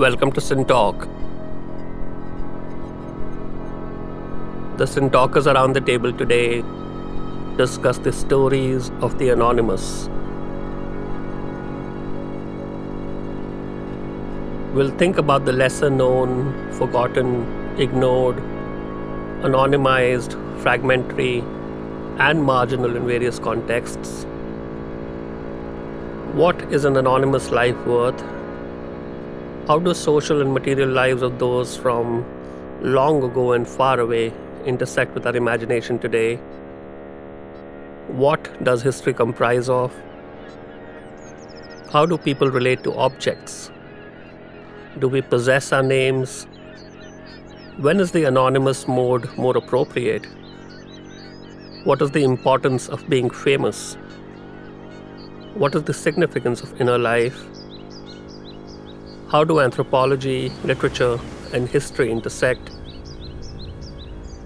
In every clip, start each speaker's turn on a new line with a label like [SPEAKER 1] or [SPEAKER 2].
[SPEAKER 1] Welcome to SynTalk. The SynTalkers around the table today discuss the stories of the anonymous. We'll think about the lesser known, forgotten, ignored, anonymized, fragmentary, and marginal in various contexts. What is an anonymous life worth? How do social and material lives of those from long ago and far away intersect with our imagination today? What does history comprise of? How do people relate to objects? Do we possess our names? When is the anonymous mode more appropriate? What is the importance of being famous? What is the significance of inner life? How do anthropology, literature, and history intersect?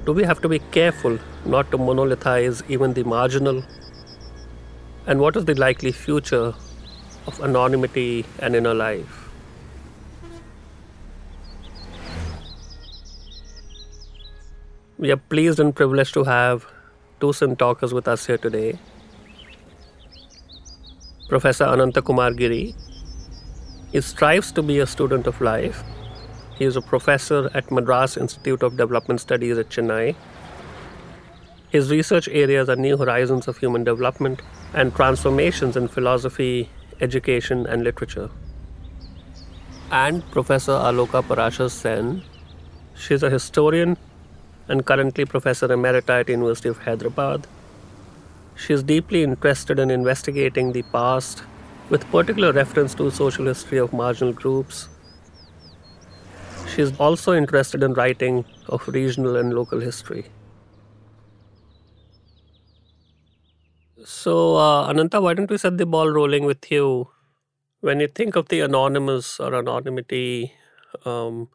[SPEAKER 1] Do we have to be careful not to monolithize even the marginal? And what is the likely future of anonymity and inner life? We are pleased and privileged to have two SynTalkers with us here today. Professor Ananta Kumar Giri. He strives to be a student of life he is a professor at Madras Institute of Development Studies at Chennai. His research areas are new horizons of human development and transformations in philosophy, education, and literature. And Professor Aloka Parasher-Sen. She's a historian and currently Professor Emerita at University of Hyderabad. She is deeply interested in investigating the past with particular reference to social history of marginal groups, She is also interested in writing of regional and local history. So, uh, Ananta, why don't we set the ball rolling with you? When you think of the anonymous or anonymity, um,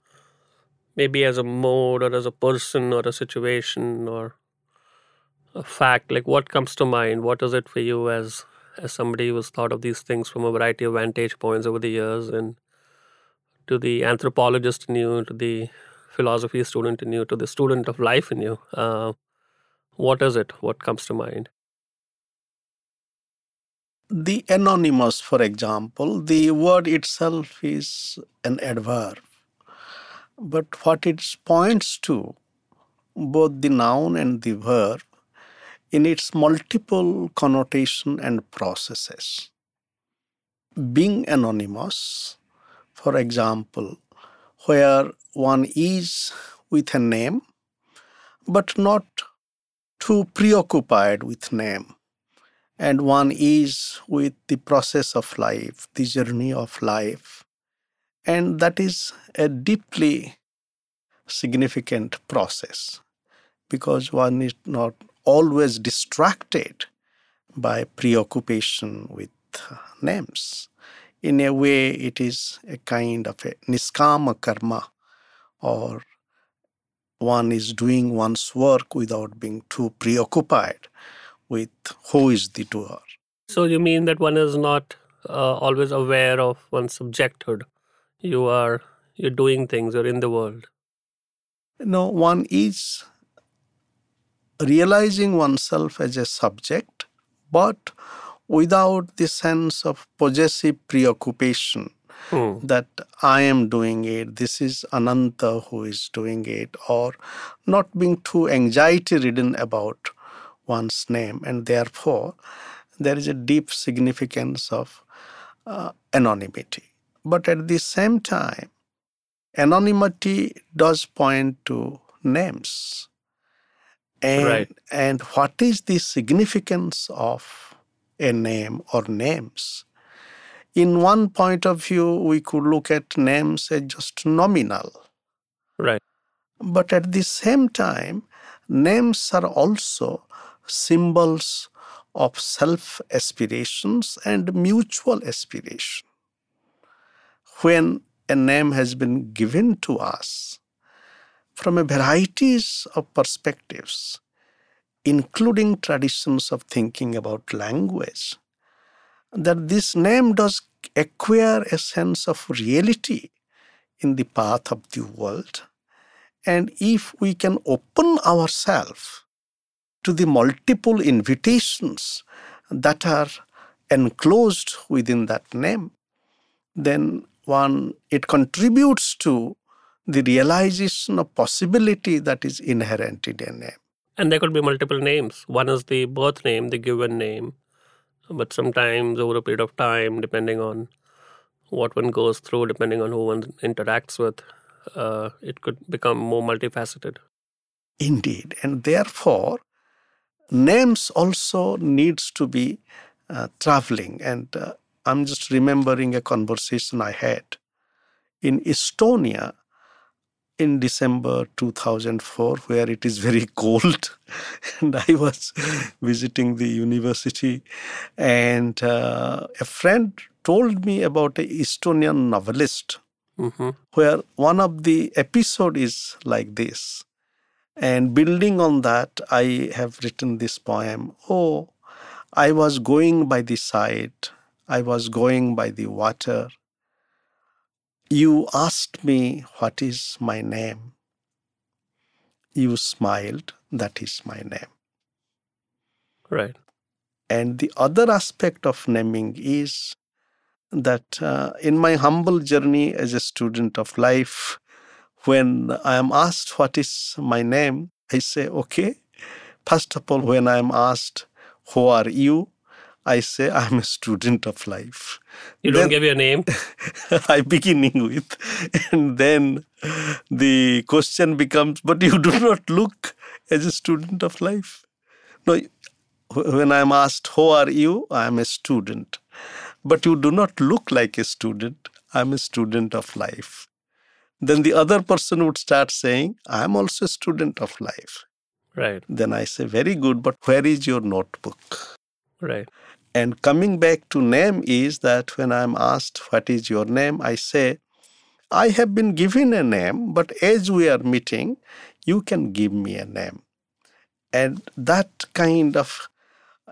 [SPEAKER 1] maybe as a mode or as a person or a situation or a fact, like what comes to mind? What is it for you as as somebody who's thought of these things from a variety of vantage points over the years and to the anthropologist in you, to the philosophy student in you, to the student of life in you. Uh, what is it? What comes to mind?
[SPEAKER 2] The anonymous, for example, the word itself is an adverb. But what it points to, both the noun and the verb, in its multiple connotation and processes. Being anonymous for example, where one is with a name but not too preoccupied with name and one is with the process of life the journey of life and that is a deeply significant process because one is not always distracted by preoccupation with names in a way it is a kind of a nishkama karma or one is doing one's work without being too preoccupied with who is the doer.
[SPEAKER 1] So you mean that one is not uh, always aware of one's subjecthood? You are you're doing things. You're in the world.
[SPEAKER 2] No, one is realizing oneself as a subject, but without the sense of possessive preoccupation hmm. that I am doing it, this is Ananta who is doing it, or not being too anxiety ridden about one's name. And therefore, there is a deep significance of uh, anonymity. But at the same time, anonymity does point to names. And, right. and what is the significance of a name or names. In one point of view, we could look at names as just nominal.
[SPEAKER 1] Right.
[SPEAKER 2] But at the same time, names are also symbols of self aspirations and mutual aspiration. When a name has been given to us from a varieties of perspectives, including traditions of thinking about language, that this name does acquire a sense of reality in the path of the world. And if we can open ourselves to the multiple invitations that are enclosed within that name, then one it contributes to the realization of possibility that is inherent in a name.
[SPEAKER 1] And there could be multiple names. One is the birth name, the given name. But sometimes over a period of time, depending on what one goes through, depending on who one interacts with, uh, it could become more multifaceted.
[SPEAKER 2] Indeed. And therefore, names also needs to be uh, traveling. And uh, I'm just remembering a conversation I had in Estonia in December 2004, where it is very cold. and I was visiting the university, and uh, a friend told me about a Estonian novelist,
[SPEAKER 1] hmm
[SPEAKER 2] where one of the episode is like this. And building on that, I have written this poem. Oh, I was going by the side, I was going by the water. You asked me, What is my name? You smiled, That is my name.
[SPEAKER 1] Right.
[SPEAKER 2] And the other aspect of naming is that uh, in my humble journey as a student of life, when I am asked what is my name, I say, okay. First of all, when I am asked, who are you? I say, I'm a student of life.
[SPEAKER 1] You don't
[SPEAKER 2] Then-
[SPEAKER 1] give your name.
[SPEAKER 2] I beginning with, and then the question becomes, but you do not look as a student of life. No, when I'm asked, who are you? I'm a student. But you do not look like a student. I'm a student of life. Then the other person would start saying, I'm also a student of life.
[SPEAKER 1] Right.
[SPEAKER 2] Then I say, very good, but where is your notebook?
[SPEAKER 1] Right.
[SPEAKER 2] And coming back to name is that when I'm asked, What is your name? I say, I have been given a name, but as we are meeting, you can give me a name. And that kind of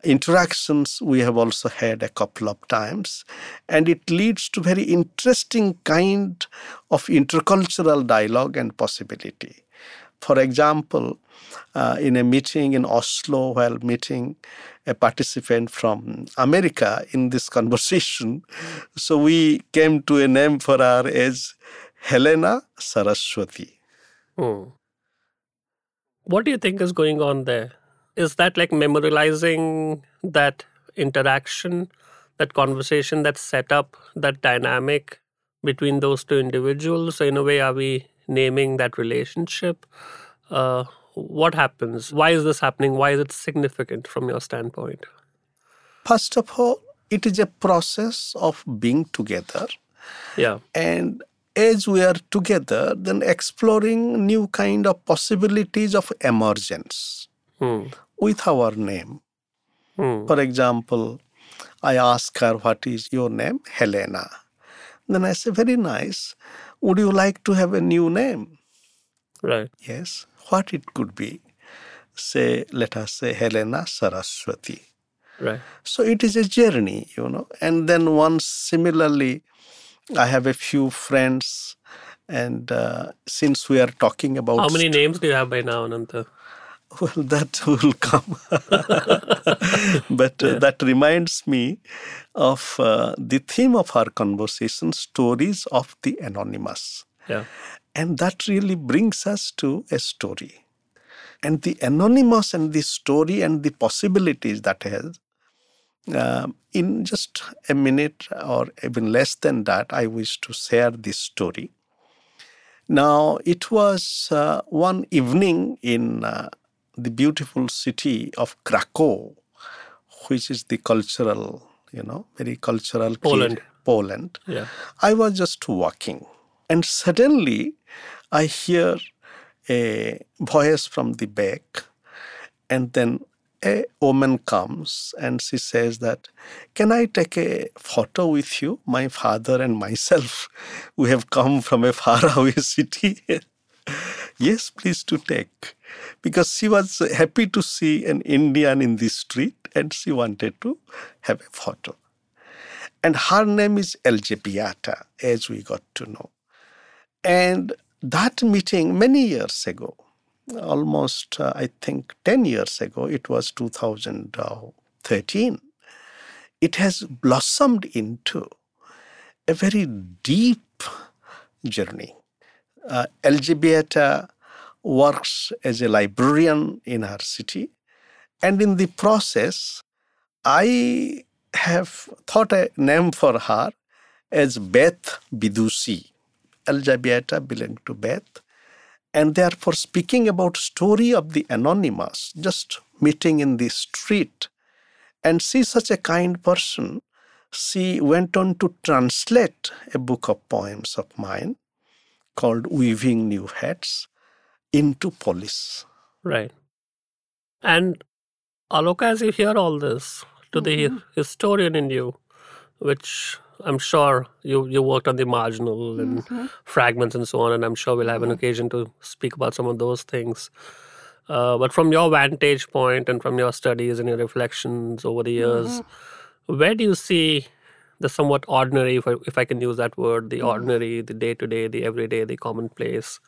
[SPEAKER 2] interactions we have also had a couple of times. And it leads to very interesting kind of intercultural dialogue and possibility. For example, uh, in a meeting in Oslo, while meeting a participant from America in this conversation, so we came to a name for her as Helena Saraswati.
[SPEAKER 1] Hmm. What do you think is going on there? Is that like memorializing that interaction, that conversation, that setup, that dynamic between those two individuals? So, in a way, are we naming that relationship? Uh, what happens? Why is this happening? Why is it significant from your standpoint?
[SPEAKER 2] First of all, it is a process of being together.
[SPEAKER 1] Yeah.
[SPEAKER 2] And as we are together, then exploring new kind of possibilities of emergence
[SPEAKER 1] Hmm.
[SPEAKER 2] with our name.
[SPEAKER 1] Hmm.
[SPEAKER 2] For example, I ask her, What is your name? Helena. Then I say, Very nice. Would you like to have a new name?
[SPEAKER 1] Right.
[SPEAKER 2] Yes. What it could be? Say, let us say Helena Saraswati.
[SPEAKER 1] Right.
[SPEAKER 2] So it is a journey, you know. And then once similarly, I have a few friends, and uh, since we are talking about
[SPEAKER 1] How many names do you have by now, Ananta?
[SPEAKER 2] Well, that will come. but uh, that reminds me of uh, the theme of our conversation stories of the anonymous.
[SPEAKER 1] Yeah.
[SPEAKER 2] And that really brings us to a story. And the anonymous and the story and the possibilities that has. Um, in just a minute or even less than that, I wish to share this story. Now, it was uh, one evening in uh, the beautiful city of Krakow, which is the cultural, you know, very cultural
[SPEAKER 1] Poland.
[SPEAKER 2] Poland.
[SPEAKER 1] Yeah.
[SPEAKER 2] I was just walking, and suddenly I hear a voice from the back, and then a woman comes and she says that, "Can I take a photo with you? My father and myself, we have come from a faraway city." yes, please to take, because she was happy to see an Indian in the street, and she wanted to have a photo. And her name is Elżbieta, as we got to know. And that meeting many years ago, almost uh, I think 10 years ago, it was 2013, it has blossomed into a very deep journey. Uh, Elżbieta works as a librarian in her city, and in the process, I have thought a name for her as Beth Bidusi. Elżbieta belonged to Beth, and therefore speaking about story of the anonymous, just meeting in the street, and see such a kind person, she went on to translate a book of poems of mine called Weaving New Hats into Polish.
[SPEAKER 1] Right. And Aloka, as you hear all this, to the
[SPEAKER 3] Mm-hmm.
[SPEAKER 1] historian in you, which I'm sure you, you worked on the marginal and
[SPEAKER 3] Mm-hmm.
[SPEAKER 1] fragments and so on, and I'm sure we'll have an occasion to speak about some of those things. Uh, but from your vantage point and from your studies and your reflections over the years,
[SPEAKER 3] Mm-hmm.
[SPEAKER 1] where do you see the somewhat ordinary, if I, if I can use that word, the
[SPEAKER 3] Mm-hmm.
[SPEAKER 1] ordinary, the day to day, the everyday, the commonplace,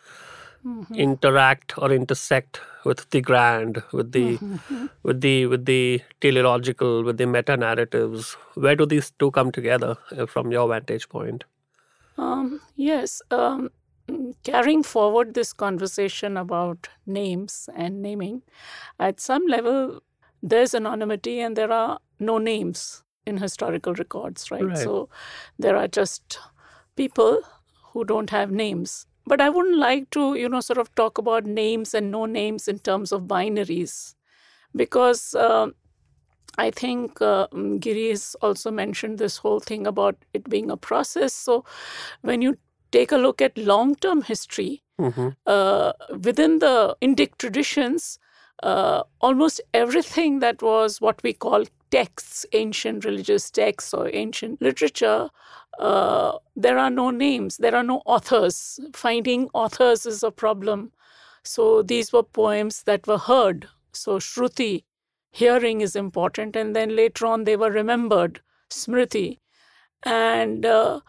[SPEAKER 3] Mm-hmm.
[SPEAKER 1] interact or intersect with the grand, with the
[SPEAKER 3] Mm-hmm.
[SPEAKER 1] with the with the teleological, with the meta narratives? Where do these two come together uh, from your vantage point?
[SPEAKER 3] Um, yes, um, carrying forward this conversation about names and naming, at some level, there's anonymity and there are no names in historical records, right?
[SPEAKER 1] Right.
[SPEAKER 3] So there are just people who don't have names. But I wouldn't like to, you know, sort of talk about names and no names in terms of binaries, because um I think uh, mm, Giri has also mentioned this whole thing about it being a process. So, when you take a look at long term history
[SPEAKER 1] hmm
[SPEAKER 3] uh, within the Indic traditions, uh, almost everything that was what we call texts, ancient religious texts or ancient literature, uh, there are no names, there are no authors. Finding authors is a problem. So, these were poems that were heard. So, Shruti, hearing is important and then later on they were remembered smriti and uh,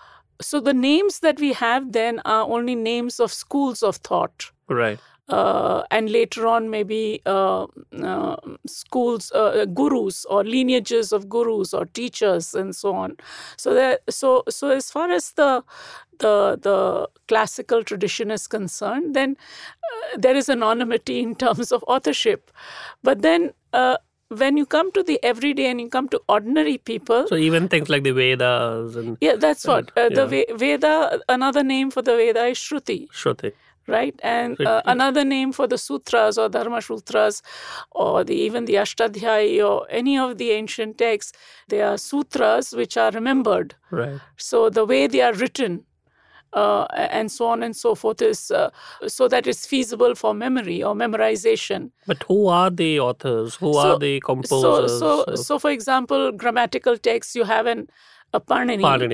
[SPEAKER 3] so the names that we have then are only names of schools of thought
[SPEAKER 1] Right.
[SPEAKER 3] Uh, and later on maybe uh, uh, schools uh, gurus or lineages of gurus or teachers and so on so that so so as far as the the the classical tradition is concerned then uh, there is anonymity in terms of authorship but then uh, when you come to the everyday and you come to ordinary people
[SPEAKER 1] So even things like the Vedas and
[SPEAKER 3] yeah that's what uh, the
[SPEAKER 1] yeah.
[SPEAKER 3] Ve- veda another name for the veda is shruti
[SPEAKER 1] Shruti.
[SPEAKER 3] Right? And
[SPEAKER 1] So
[SPEAKER 3] uh, another name for the sutras or dharma sutras, or the even the ashtadhyayi or any of the ancient texts, they are sutras which are remembered.
[SPEAKER 1] Right.
[SPEAKER 3] So the way they are written. Uh, and so on and so forth is uh, so that it's feasible for memory or memorization.
[SPEAKER 1] But who are the authors? Who
[SPEAKER 3] So-
[SPEAKER 1] are the composers?
[SPEAKER 3] so,
[SPEAKER 1] of-
[SPEAKER 3] so, for example, grammatical texts, you have an a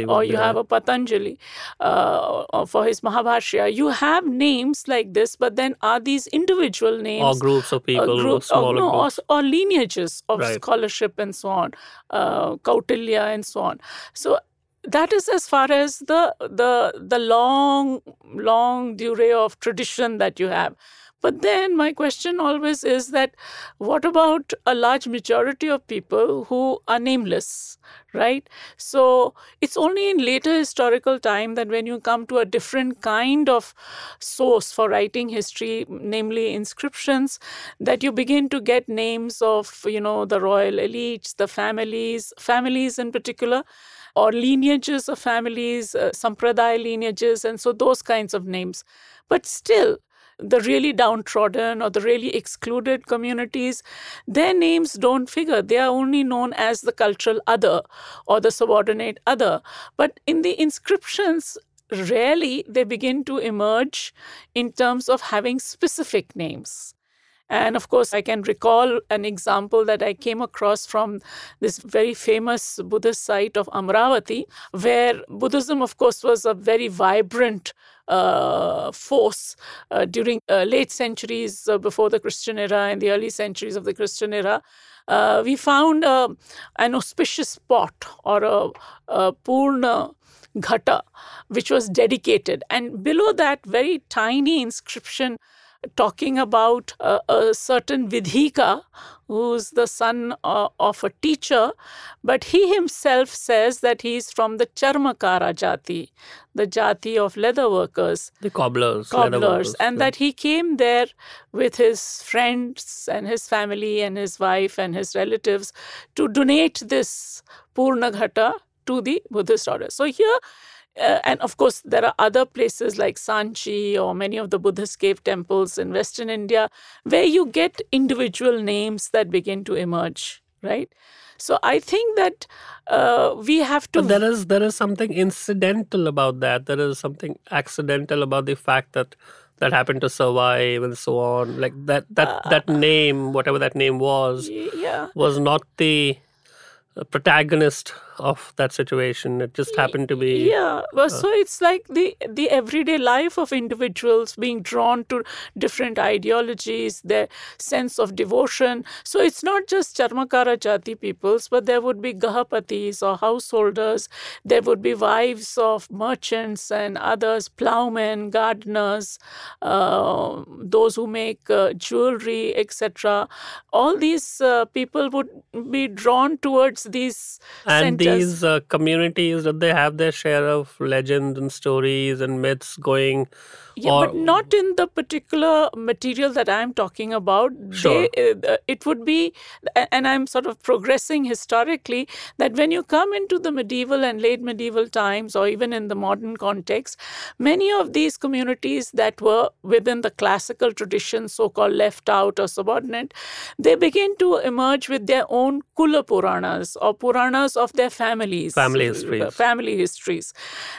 [SPEAKER 3] or you have a Patanjali uh, for his Mahabhashya. You have names like this, but then are these individual names?
[SPEAKER 1] or groups of
[SPEAKER 3] uh,
[SPEAKER 1] people,
[SPEAKER 3] group-
[SPEAKER 1] smaller
[SPEAKER 3] or, no, or, or lineages of
[SPEAKER 1] Right.
[SPEAKER 3] scholarship and so on, uh, Kautilya and so on. So that is as far as the the the long long durée of tradition that you have. But then my question always is that what about a large majority of people who are nameless, right? So it's only in later historical time that when you come to a different kind of source for writing history, namely inscriptions, that you begin to get names of, you know, the royal elites, the families, families in particular, or lineages of families, uh, sampradaya lineages, and so those kinds of names. But still, the really downtrodden or the really excluded communities, their names don't figure. They are only known as the cultural other or the subordinate other. But in the inscriptions, rarely they begin to emerge in terms of having specific names. And of course, I can recall an example that I came across from this very famous Buddhist site of Amravati, where Buddhism, of course, was a very vibrant uh, force uh, during uh, late centuries uh, before the Christian era and the early centuries of the Christian era. Uh, we found uh, an auspicious spot or a, a Purna ghata, which was dedicated. And below that, very tiny inscription talking about a, a certain Vidhika, who's the son uh, of a teacher, but he himself says that he's from the Charmakara jati, the jati of leather workers.
[SPEAKER 1] The cobblers.
[SPEAKER 3] Cobblers,
[SPEAKER 1] workers,
[SPEAKER 3] and
[SPEAKER 1] yeah.
[SPEAKER 3] that he came there with his friends and his family and his wife and his relatives to donate this Purna Ghata to the Buddhist order. So here, uh, and of course, there are other places like Sanchi or many of the Buddhist cave temples in Western India where you get individual names that begin to emerge, right? So I think that uh, we have to.
[SPEAKER 1] But there is there is something incidental about that. There is something accidental about the fact that that happened to survive and so on. Like that that
[SPEAKER 3] Uh,
[SPEAKER 1] that name, whatever that name was,
[SPEAKER 3] yeah.
[SPEAKER 1] was not the protagonist of that situation. It just happened to be.
[SPEAKER 3] yeah well so it's like the the everyday life of individuals being drawn to different ideologies their sense of devotion so it's not just charmakara jati peoples but there would be gahapatis or householders there would be wives of merchants and others plowmen gardeners uh, those who make uh, jewelry etc all these uh, people would be drawn towards these
[SPEAKER 1] And. These uh, communities, that they have their share of legends and stories and myths going?
[SPEAKER 3] Yeah,
[SPEAKER 1] or
[SPEAKER 3] but not in the particular material that I'm talking about.
[SPEAKER 1] Sure.
[SPEAKER 3] They, uh, it would be, and I'm sort of progressing historically, that when you come into the medieval and late medieval times, or even in the modern context, many of these communities that were within the classical tradition, so called left out or subordinate, they begin to emerge with their own Kula Puranas or Puranas of their families.
[SPEAKER 1] Family histories.
[SPEAKER 3] Family histories.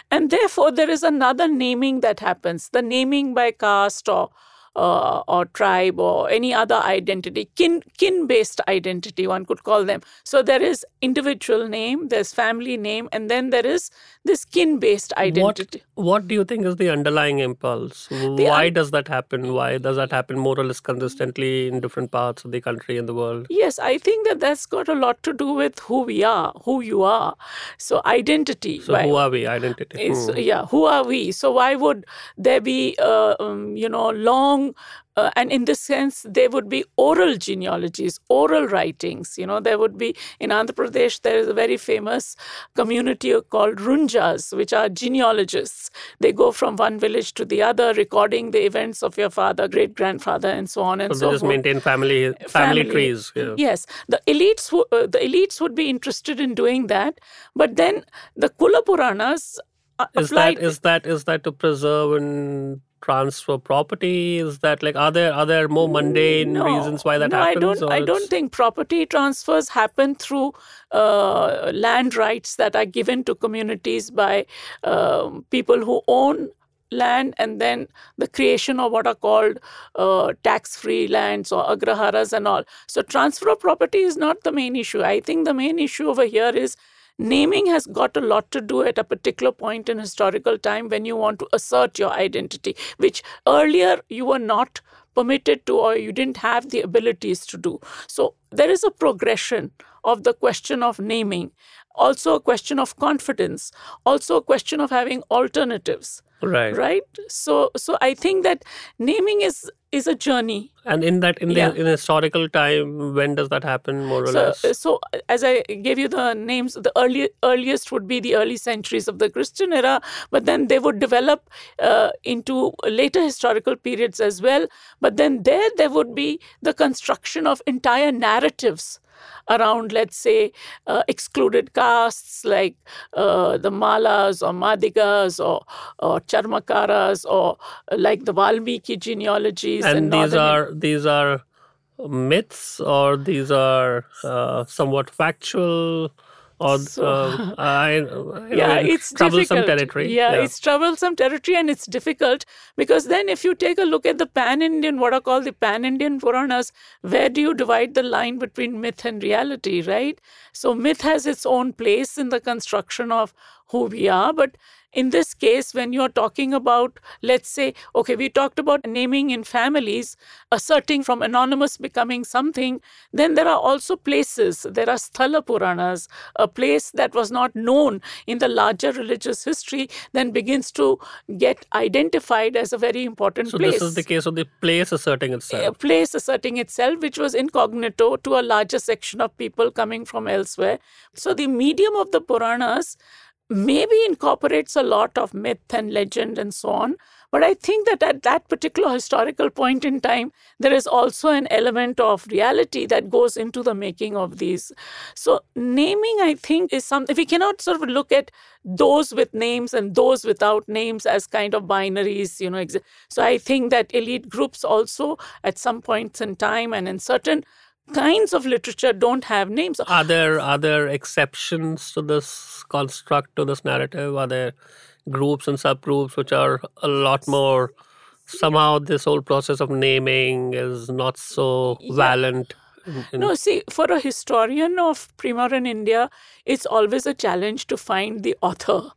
[SPEAKER 3] And therefore, there is another naming that happens the naming by caste or uh, or tribe or any other identity, kin kin based identity, one could call them. So there is individual name, there's family name, and then there is this kin based identity.
[SPEAKER 1] what do you think is the underlying impulse? Why does that happen? Why does that happen more or less consistently in different parts of the country and the world?
[SPEAKER 3] Yes, I think that that's got a lot to do with who we are, who you are. So identity.
[SPEAKER 1] So
[SPEAKER 3] why-
[SPEAKER 1] who are we? Identity.
[SPEAKER 3] is
[SPEAKER 1] Hmm.
[SPEAKER 3] yeah who are we so why would there be uh, um, you know long uh, and in this sense there would be oral genealogies oral writings you know there would be in andhra pradesh there is a very famous community called runjas which are genealogists they go from one village to the other recording the events of your father great grandfather and so on and
[SPEAKER 1] So
[SPEAKER 3] so,
[SPEAKER 1] they just
[SPEAKER 3] forth
[SPEAKER 1] maintain family family, trees. Yeah.
[SPEAKER 3] Yes, the elites uh, the elites would be interested in doing that, but then the Kula Puranas uh,
[SPEAKER 1] Is
[SPEAKER 3] applied.
[SPEAKER 1] that is that is that to preserve and transfer property? Is that like are there are there more mundane
[SPEAKER 3] no,
[SPEAKER 1] reasons why that
[SPEAKER 3] no,
[SPEAKER 1] happens?
[SPEAKER 3] I don't. I don't think property transfers happen through uh, land rights that are given to communities by um, people who own land and then the creation of what are called uh, tax-free lands or agraharas and all. So transfer of property is not the main issue. I think the main issue over here is naming has got a lot to do at a particular point in historical time when you want to assert your identity, which earlier you were not permitted to or you didn't have the abilities to do. So there is a progression of the question of naming, also a question of confidence, also a question of having alternatives.
[SPEAKER 1] Right.
[SPEAKER 3] Right? So so I think that naming is is a journey.
[SPEAKER 1] And in that in the
[SPEAKER 3] Yeah.
[SPEAKER 1] in historical time, when does that happen more or
[SPEAKER 3] So,
[SPEAKER 1] less?
[SPEAKER 3] so as I gave you the names, the early, earliest would be the early centuries of the Christian era, but then they would develop uh, into later historical periods as well. But then there, there would be the construction of entire narratives around, let's say, uh, excluded castes like uh, the Malas or Madigas or, or Charmakaras or uh, like the Valmiki genealogies.
[SPEAKER 1] and these
[SPEAKER 3] northern
[SPEAKER 1] are these are myths or these are uh, somewhat factual or
[SPEAKER 3] So-
[SPEAKER 1] uh, I, know,
[SPEAKER 3] yeah, it's
[SPEAKER 1] troublesome
[SPEAKER 3] difficult.
[SPEAKER 1] territory.
[SPEAKER 3] Yeah, it's troublesome territory and it's difficult because then if you take a look at the pan-Indian, what are called the pan-Indian Puranas, where do you divide the line between myth and reality, right? So myth has its own place in the construction of who we are, but in this case, when you're talking about, let's say, okay, we talked about naming in families, asserting from anonymous becoming something, then there are also places. There are Sthala Puranas, a place that was not known in the larger religious history, then begins to get identified as a very important
[SPEAKER 1] so
[SPEAKER 3] place.
[SPEAKER 1] this is the case of the place asserting itself.
[SPEAKER 3] a place asserting itself, which was incognito to a larger section of people coming from elsewhere. So the medium of the Puranas maybe incorporates a lot of myth and legend and so on. But I think that at that particular historical point in time, there is also an element of reality that goes into the making of these. So, naming, I think, is something, we cannot sort of look at those with names and those without names as kind of binaries, you know. So, I think that elite groups also, at some points in time and in certain kinds of literature, don't have names.
[SPEAKER 1] Are there are there exceptions to this construct to this narrative? Are there groups and subgroups which are a lot more somehow this whole process of naming is not so valent? in- in-
[SPEAKER 3] No, see, for a historian of pre-modern India, it's always a challenge to find the author,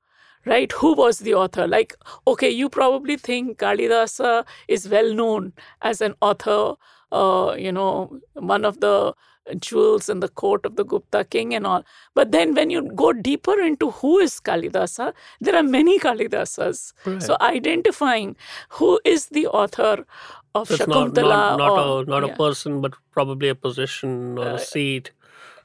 [SPEAKER 3] right? Who was the author? Like, okay, you probably think Kalidasa uh, is well known as an author, uh, you know, one of the jewels in the court of the Gupta king and all. But then when you go deeper into who is Kalidasa, there are many Kalidasas. So identifying who is the author of
[SPEAKER 1] So it's not,
[SPEAKER 3] Shakuntala
[SPEAKER 1] not, not,
[SPEAKER 3] or-
[SPEAKER 1] a, not
[SPEAKER 3] yeah.
[SPEAKER 1] a person, but probably a position or a seat.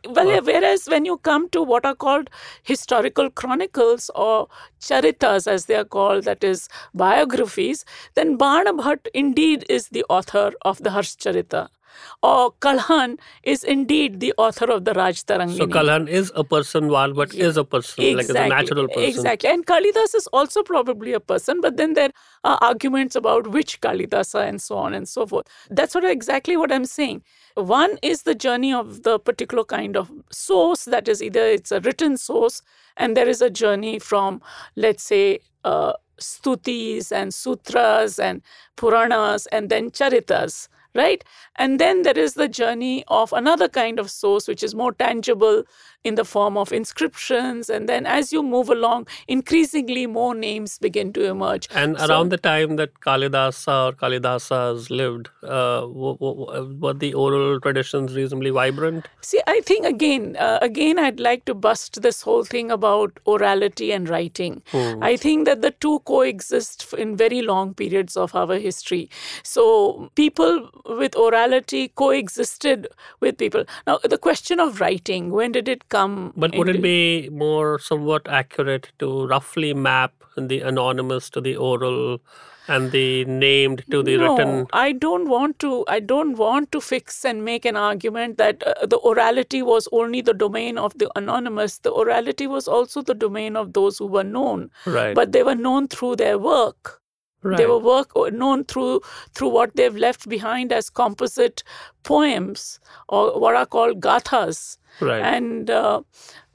[SPEAKER 3] Well, whereas when you come to what are called historical chronicles or charitas, as they are called, that is biographies, then Bana Bhatt indeed is the author of the Harsh Charita. Or Kalhan is indeed the author of the Raj Tarangini.
[SPEAKER 1] So Kalhan is a person, while but is a person, like is a natural person.
[SPEAKER 3] Exactly. And Kalidas is also probably a person, but then there are arguments about which Kalidasa and so on and so forth. That's what exactly what I'm saying. One is the journey of the particular kind of source, that is either it's a written source, and there is a journey from, let's say, uh, stutis and sutras and puranas and then charitas right? And then there is the journey of another kind of source, which is more tangible in the form of inscriptions. And then as you move along, increasingly more names begin to emerge.
[SPEAKER 1] And
[SPEAKER 3] So-
[SPEAKER 1] around the time that Kalidasa or Kalidasas lived, uh, w- w- were the oral traditions reasonably vibrant?
[SPEAKER 3] See, I think again, uh, again, I'd like to bust this whole thing about orality and writing. I think that the two coexist in very long periods of our history. So people with orality coexisted with people. Now, the question of writing, when did it come?
[SPEAKER 1] But would it be more somewhat accurate to roughly map the anonymous to the oral and the named to the
[SPEAKER 3] no,
[SPEAKER 1] written?
[SPEAKER 3] I don't want to. I don't want to fix and make an argument that uh, the orality was only the domain of the anonymous. The orality was also the domain of those who were known,
[SPEAKER 1] Right.
[SPEAKER 3] but they were known through their work.
[SPEAKER 1] Right.
[SPEAKER 3] They were work known through through what they've left behind as composite poems or what are called gathas.
[SPEAKER 1] Right.
[SPEAKER 3] And uh,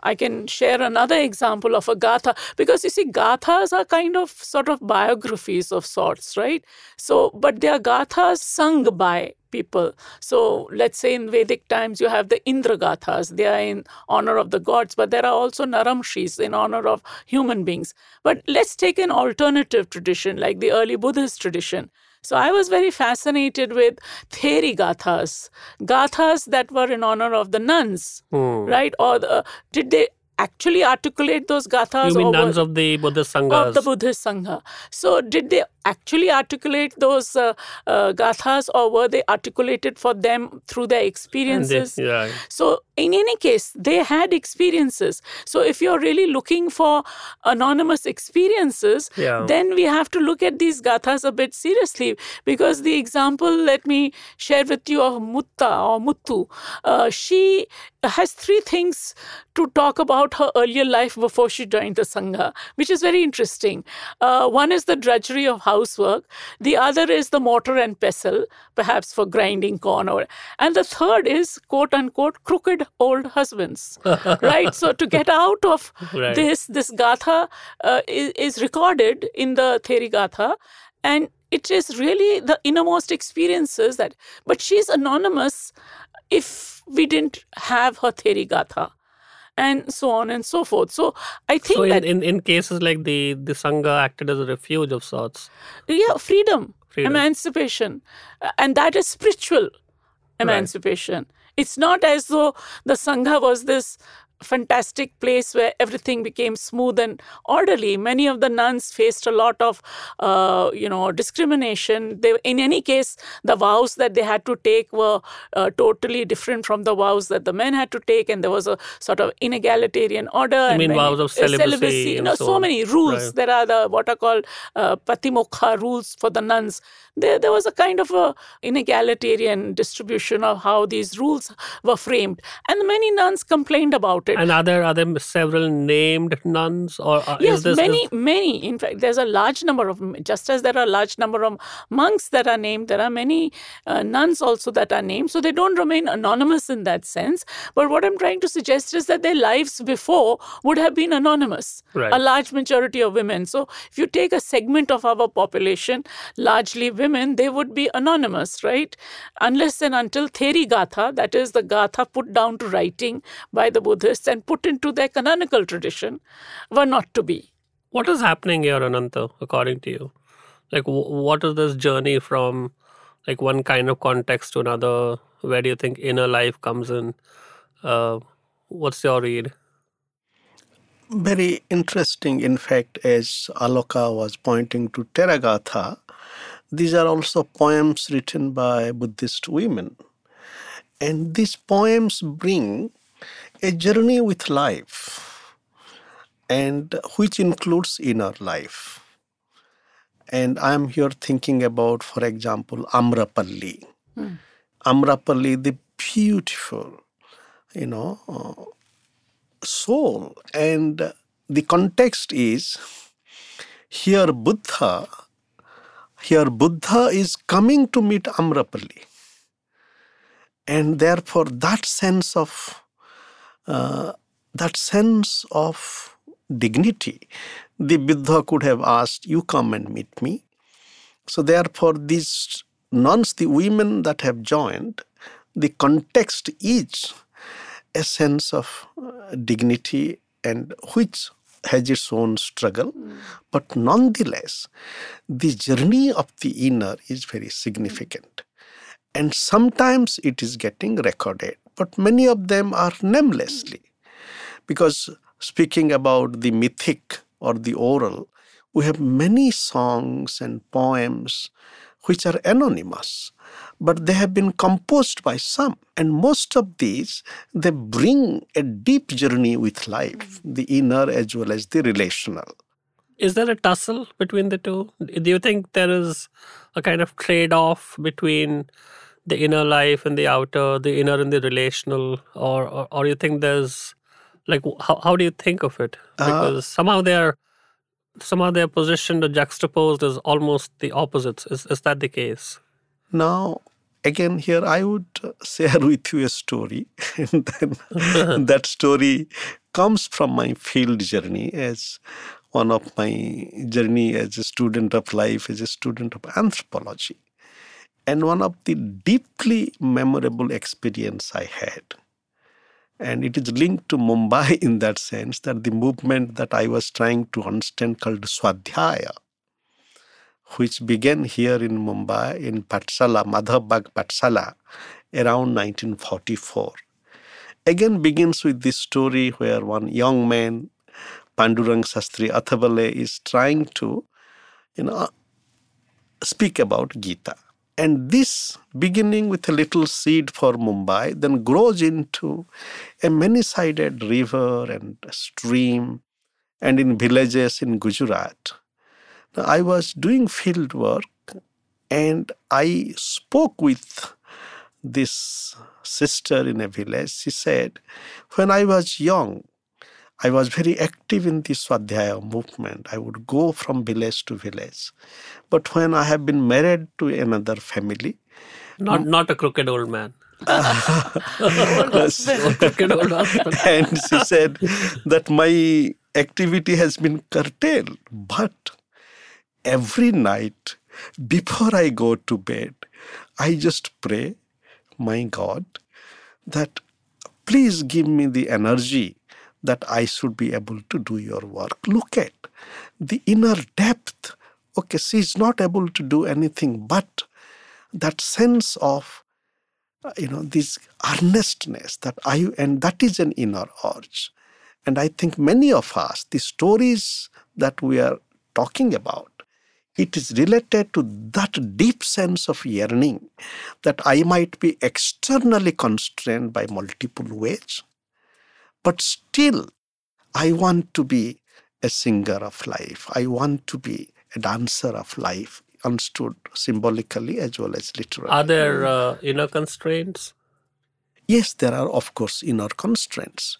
[SPEAKER 3] I can share another example of a gatha because you see, gathas are kind of sort of biographies of sorts, right? So, but they are gathas sung by people. So, let's say in Vedic times, you have the Indra gathas, they are in honor of the gods, but there are also Naramshis in honor of human beings. But let's take an alternative tradition like the early Buddhist tradition. So I was very fascinated with Theri Gathas, Gathas that were in honor of the nuns,
[SPEAKER 1] Hmm.
[SPEAKER 3] right? Or the, did they actually articulate those Gathas?
[SPEAKER 1] You mean nuns of the Buddhist Sanghas?
[SPEAKER 3] of the Buddhist Sangha. So did they actually articulate those uh, uh, Gathas or were they articulated for them through their
[SPEAKER 1] And they-
[SPEAKER 3] experiences?
[SPEAKER 1] yeah.
[SPEAKER 3] So, in any case, they had experiences. So, if you're really looking for anonymous experiences,
[SPEAKER 1] Yeah.
[SPEAKER 3] then we have to look at these gathas a bit seriously. Because the example, let me share with you of Mutta or Muttu. Uh, she has three things to talk about her earlier life before she joined the Sangha, which is very interesting. Uh, one is the drudgery of housework, the other is the mortar and pestle, perhaps for grinding corn, or, and the third is quote unquote crooked old husbands. right? So, to get out of
[SPEAKER 1] Right.
[SPEAKER 3] this, this gatha uh, is, is recorded in the Theri Gatha, and it is really the innermost experiences that, but she's anonymous if we didn't have her Theri Gatha. And so on and so forth. So I think
[SPEAKER 1] So in,
[SPEAKER 3] that
[SPEAKER 1] in, in cases like the the sangha acted as a refuge of sorts.
[SPEAKER 3] yeah, freedom,
[SPEAKER 1] Freedom.
[SPEAKER 3] emancipation, uh, and that is spiritual emancipation. It's not as though the sangha was this fantastic place where everything became smooth and orderly. Many of the nuns faced a lot of, uh, you know, discrimination. They, in any case, the vows that they had to take were uh, totally different from the vows that the men had to take, and there was a sort of inegalitarian order. and
[SPEAKER 1] mean
[SPEAKER 3] many-
[SPEAKER 1] vows of
[SPEAKER 3] uh,
[SPEAKER 1] celibacy
[SPEAKER 3] you know,
[SPEAKER 1] so
[SPEAKER 3] so many rules.
[SPEAKER 1] Right.
[SPEAKER 3] There are the what are called uh, patimokha rules for the nuns. There, there was a kind of a inegalitarian distribution of how these rules were framed, and many nuns complained about it.
[SPEAKER 1] And are there are there several named nuns or uh,
[SPEAKER 3] Yes, many, many. In fact, there's a large number of, just as there are a large number of monks that are named, there are many uh, nuns also that are named. So they don't remain anonymous in that sense. But what I'm trying to suggest is that their lives before would have been anonymous.
[SPEAKER 1] Right.
[SPEAKER 3] A large majority of women. So if you take a segment of our population, largely women, they would be anonymous, right? Unless and until Theri Gatha, that is the Gatha put down to writing by the Buddhists and put into their canonical tradition, were not to be.
[SPEAKER 1] what is happening here, Ananta, according to you? Like, w- what is this journey from like one kind of context to another? Where do you think inner life comes in? Uh, what's your read?
[SPEAKER 2] Very interesting, in fact, as Aloka was pointing to Teragatha, these are also poems written by Buddhist women. And these poems bring a journey with life, and which includes inner life. And I'm here thinking about, for example, Amrapalli. Amrapalli, the beautiful, you know, uh, soul. And the context is here Buddha, here Buddha is coming to meet Amrapalli. And therefore, that sense of uh, that sense of dignity, the Buddha could have asked, "You come and meet me." So therefore, these nuns, the women that have joined, the context is a sense of uh, dignity and which has its own struggle. But nonetheless, the journey of the inner is very significant. And sometimes it is getting recorded, but many of them are namelessly. Because speaking about the mythic or the oral, we have many songs and poems which are anonymous, but they have been composed by some. And most of these, they bring a deep journey with life, the inner as well as the relational.
[SPEAKER 1] Is there a tussle between the two? Do you think there is a kind of trade off between the inner life and the outer, the inner and the relational, or or, or you think there's like how how do you think of it? Because somehow they're somehow they're positioned or juxtaposed as almost the opposites. Is is that the case?
[SPEAKER 2] Now, again, here I would uh, share with you a story, and then that story comes from my field journey as one of my journey as a student of life, as a student of anthropology. And one of the deeply memorable experience I had. And it is linked to Mumbai in that sense that the movement that I was trying to understand called Swadhyaya which began here in Mumbai in Patsala, Madhavbag Patsala, around 1944. Again begins with this story where one young man, Pandurang Shastri Athavale, is trying to, you know, speak about Gita. And this, beginning with a little seed for Mumbai, then grows into a many sided river and stream, and in villages in Gujarat. Now, I was doing field work and I spoke with this sister in a village. She said, When I was young, I was very active in the Swadhyaya movement. I would go from village to village. But when I have been married to another family,
[SPEAKER 1] Not not a crooked old man. crooked old husband.
[SPEAKER 2] and she said that my activity has been curtailed. But every night before I go to bed, I just pray, my God, that please give me the energy that I should be able to do your work. Look at the inner depth. Okay, she is not able to do anything but that sense of uh, you know this earnestness that I and that is an inner urge. And I think many of us, the stories that we are talking about, it is related to that deep sense of yearning that I might be externally constrained by multiple ways, but still I want to be a singer of life. I want to be a dancer of life, understood symbolically as well as literally.
[SPEAKER 1] Are there uh, inner constraints?
[SPEAKER 2] Yes, there are, of course, inner constraints.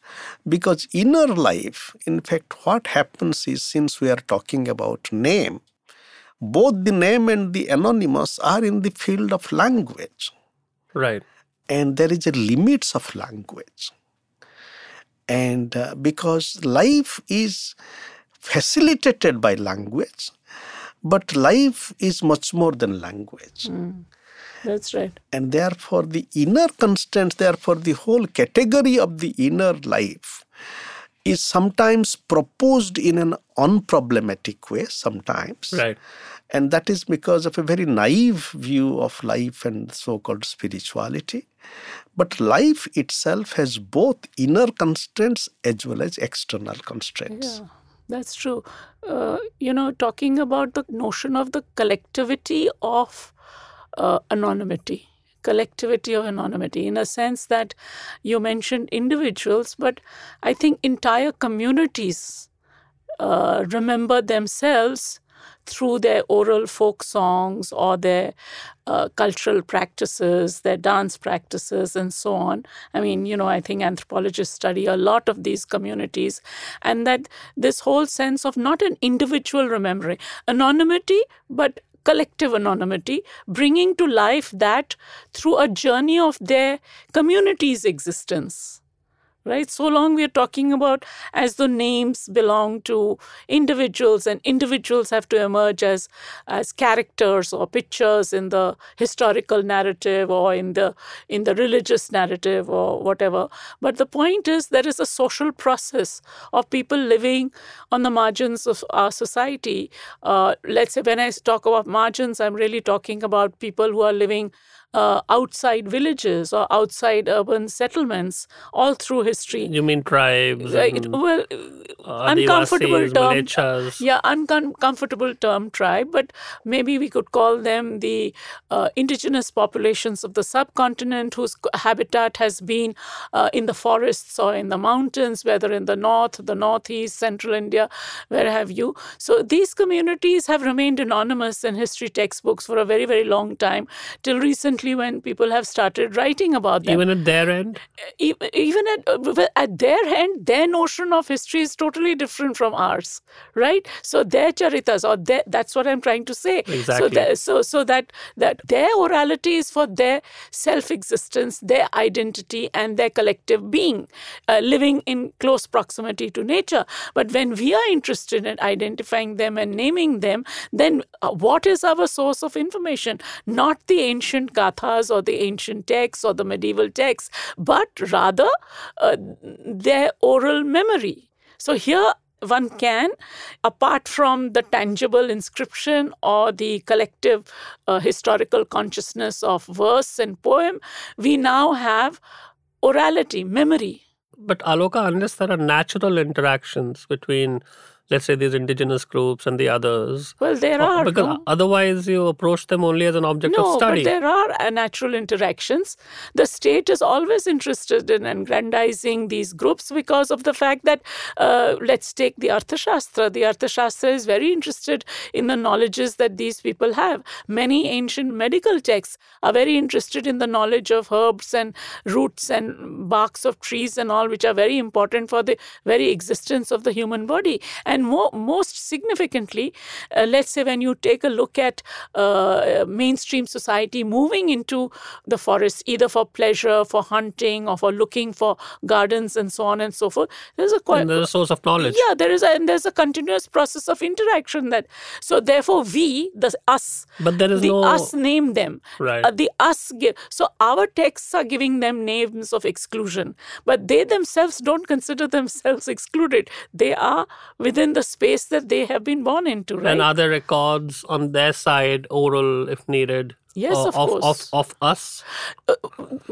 [SPEAKER 2] Because inner life, in fact, what happens is since we are talking about name, both the name and the anonymous are in the field of language.
[SPEAKER 1] Right.
[SPEAKER 2] And there is a limits of language. And uh, because life is facilitated by language, but life is much more than language.
[SPEAKER 3] Mm. That's right.
[SPEAKER 2] And therefore, the inner constraints, therefore, the whole category of the inner life is sometimes proposed in an unproblematic way, sometimes.
[SPEAKER 1] Right.
[SPEAKER 2] And that is because of a very naive view of life and so called spirituality. But life itself has both inner constraints as well as external constraints.
[SPEAKER 3] Yeah. That's true. Uh, you know, talking about the notion of the collectivity of uh, anonymity, collectivity of anonymity, in a sense that you mentioned individuals, but I think entire communities uh, remember themselves through their oral folk songs or their uh, cultural practices, their dance practices, and so on. I mean, you know, I think anthropologists study a lot of these communities, and that this whole sense of not an individual remembering, anonymity, but collective anonymity, bringing to life that through a journey of their community's existence right? So long we are talking about as the names belong to individuals and individuals have to emerge as, as characters or pictures in the historical narrative or in the, in the religious narrative or whatever. But the point is there is a social process of people living on the margins of our society. Uh, let's say when I talk about margins, I'm really talking about people who are living uh, outside villages or outside urban settlements all through history.
[SPEAKER 1] You mean tribes?
[SPEAKER 3] Right. Well,
[SPEAKER 1] uh,
[SPEAKER 3] uncomfortable term.
[SPEAKER 1] Militias.
[SPEAKER 3] Yeah, uncomfortable term tribe, but maybe we could call them the uh, indigenous populations of the subcontinent whose habitat has been uh, in the forests or in the mountains, whether in the north, the northeast, central India, where have you. So these communities have remained anonymous in history textbooks for a very, very long time, till recently recently when people have started writing about them.
[SPEAKER 1] Even at their end?
[SPEAKER 3] Even at, at their end, their notion of history is totally different from ours, right? So their charitas, or their, that's what I'm trying to say.
[SPEAKER 1] Exactly.
[SPEAKER 3] So, that, so, so that, that their orality is for their self-existence, their identity, and their collective being, uh, living in close proximity to nature. But when we are interested in identifying them and naming them, then uh, what is our source of information? Not the ancient gathas or the ancient texts or the medieval texts, but rather uh, their oral memory. So here one can, apart from the tangible inscription or the collective uh, historical consciousness of verse and poem, we now have orality, memory.
[SPEAKER 1] But Aloka, unless there are natural interactions between let's say these indigenous groups and the others.
[SPEAKER 3] Well, there are.
[SPEAKER 1] Because
[SPEAKER 3] no?
[SPEAKER 1] otherwise you approach them only as an object
[SPEAKER 3] no,
[SPEAKER 1] of study.
[SPEAKER 3] but there are uh, natural interactions. The state is always interested in aggrandizing these groups because of the fact that, uh, let's take the Arthashastra. The Arthashastra is very interested in the knowledges that these people have. Many ancient medical texts are very interested in the knowledge of herbs and roots and barks of trees and all, which are very important for the very existence of the human body. And And more, most significantly, uh, let's say when you take a look at uh, mainstream society moving into the forest, either for pleasure, for hunting, or for looking for gardens and so on and so forth, there's a
[SPEAKER 1] quite, there's a source of knowledge.
[SPEAKER 3] Yeah, there is, a, and there's a continuous process of interaction that. So therefore, we, the us,
[SPEAKER 1] but there is
[SPEAKER 3] the
[SPEAKER 1] no
[SPEAKER 3] us name them.
[SPEAKER 1] Right. Uh,
[SPEAKER 3] the us give. So our texts are giving them names of exclusion, but they themselves don't consider themselves excluded. They are within the space that they have been born into, right?
[SPEAKER 1] And other records on their side, oral if needed.
[SPEAKER 3] Yes, of,
[SPEAKER 1] of,
[SPEAKER 3] course.
[SPEAKER 1] Of, of us?
[SPEAKER 3] Uh,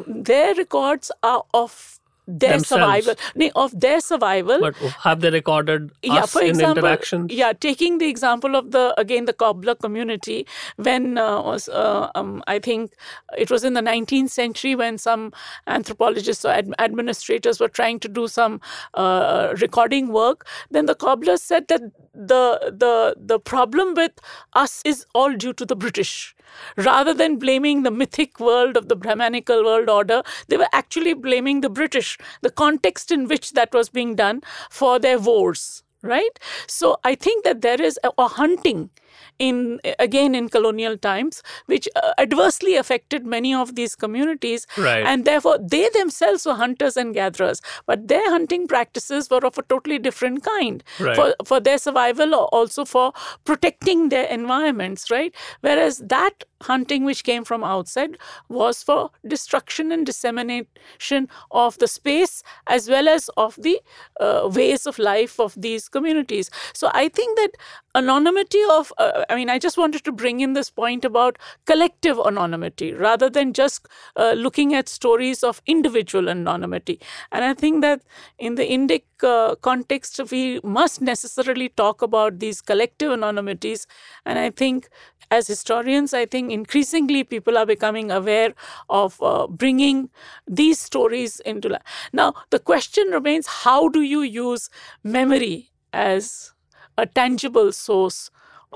[SPEAKER 3] their records are of their
[SPEAKER 1] Themselves.
[SPEAKER 3] survival. Of their survival.
[SPEAKER 1] But have they recorded
[SPEAKER 3] yeah
[SPEAKER 1] us
[SPEAKER 3] for
[SPEAKER 1] in
[SPEAKER 3] example
[SPEAKER 1] interactions
[SPEAKER 3] yeah taking the example of the again the cobbler community when uh, was uh, um, i think it was in the 19th century when some anthropologists or ad- administrators were trying to do some uh, recording work then the cobblers said that the the the problem with us is all due to the british rather than blaming the mythic world of the brahmanical world order they were actually blaming the british the context in which that was being done for their wars right? So i think that there is a, a hunting in again in colonial times which uh, adversely affected many of these communities
[SPEAKER 1] right.
[SPEAKER 3] and therefore they themselves were hunters and gatherers but their hunting practices were of a totally different kind
[SPEAKER 1] right.
[SPEAKER 3] for for their survival or also for protecting their environments right whereas that hunting which came from outside was for destruction and dissemination of the space as well as of the uh, ways of life of these communities so i think that anonymity of uh, i mean i just wanted to bring in this point about collective anonymity rather than just uh, looking at stories of individual anonymity and i think that in the indic uh, context we must necessarily talk about these collective anonymities and i think as historians, I think increasingly people are becoming aware of uh, bringing these stories into life. Now, the question remains how do you use memory as a tangible source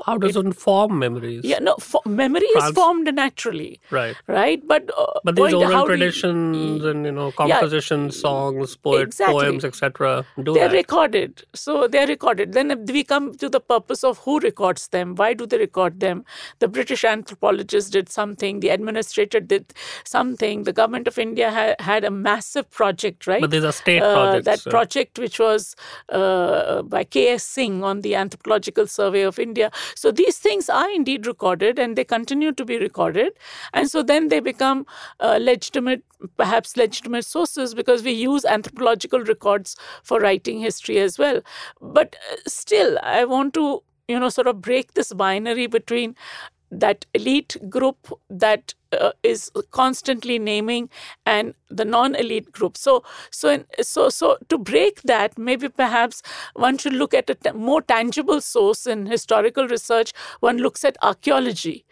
[SPEAKER 1] how does it, one form memories?
[SPEAKER 3] Yeah, no, for, memory Trans- is formed naturally.
[SPEAKER 1] Right.
[SPEAKER 3] Right, but uh,
[SPEAKER 1] but these oral traditions you, and you know compositions, yeah, songs, poet, exactly. poems, etc.
[SPEAKER 3] Do they're that. recorded, so they're recorded. Then we come to the purpose of who records them. Why do they record them? The British anthropologist did something. The administrator did something. The government of India ha- had a massive project, right?
[SPEAKER 1] But these are state uh, projects.
[SPEAKER 3] That
[SPEAKER 1] so.
[SPEAKER 3] project, which was uh, by K.S. Singh on the Anthropological Survey of India so these things are indeed recorded and they continue to be recorded. And so then they become uh, legitimate, perhaps legitimate sources because we use anthropological records for writing history as well. But uh, still, I want to you know sort of break this binary between that elite group that uh, is constantly naming and the non-elite group. So so in, so so to break that maybe perhaps one should look at a t- more tangible source in historical research. One looks at archaeology.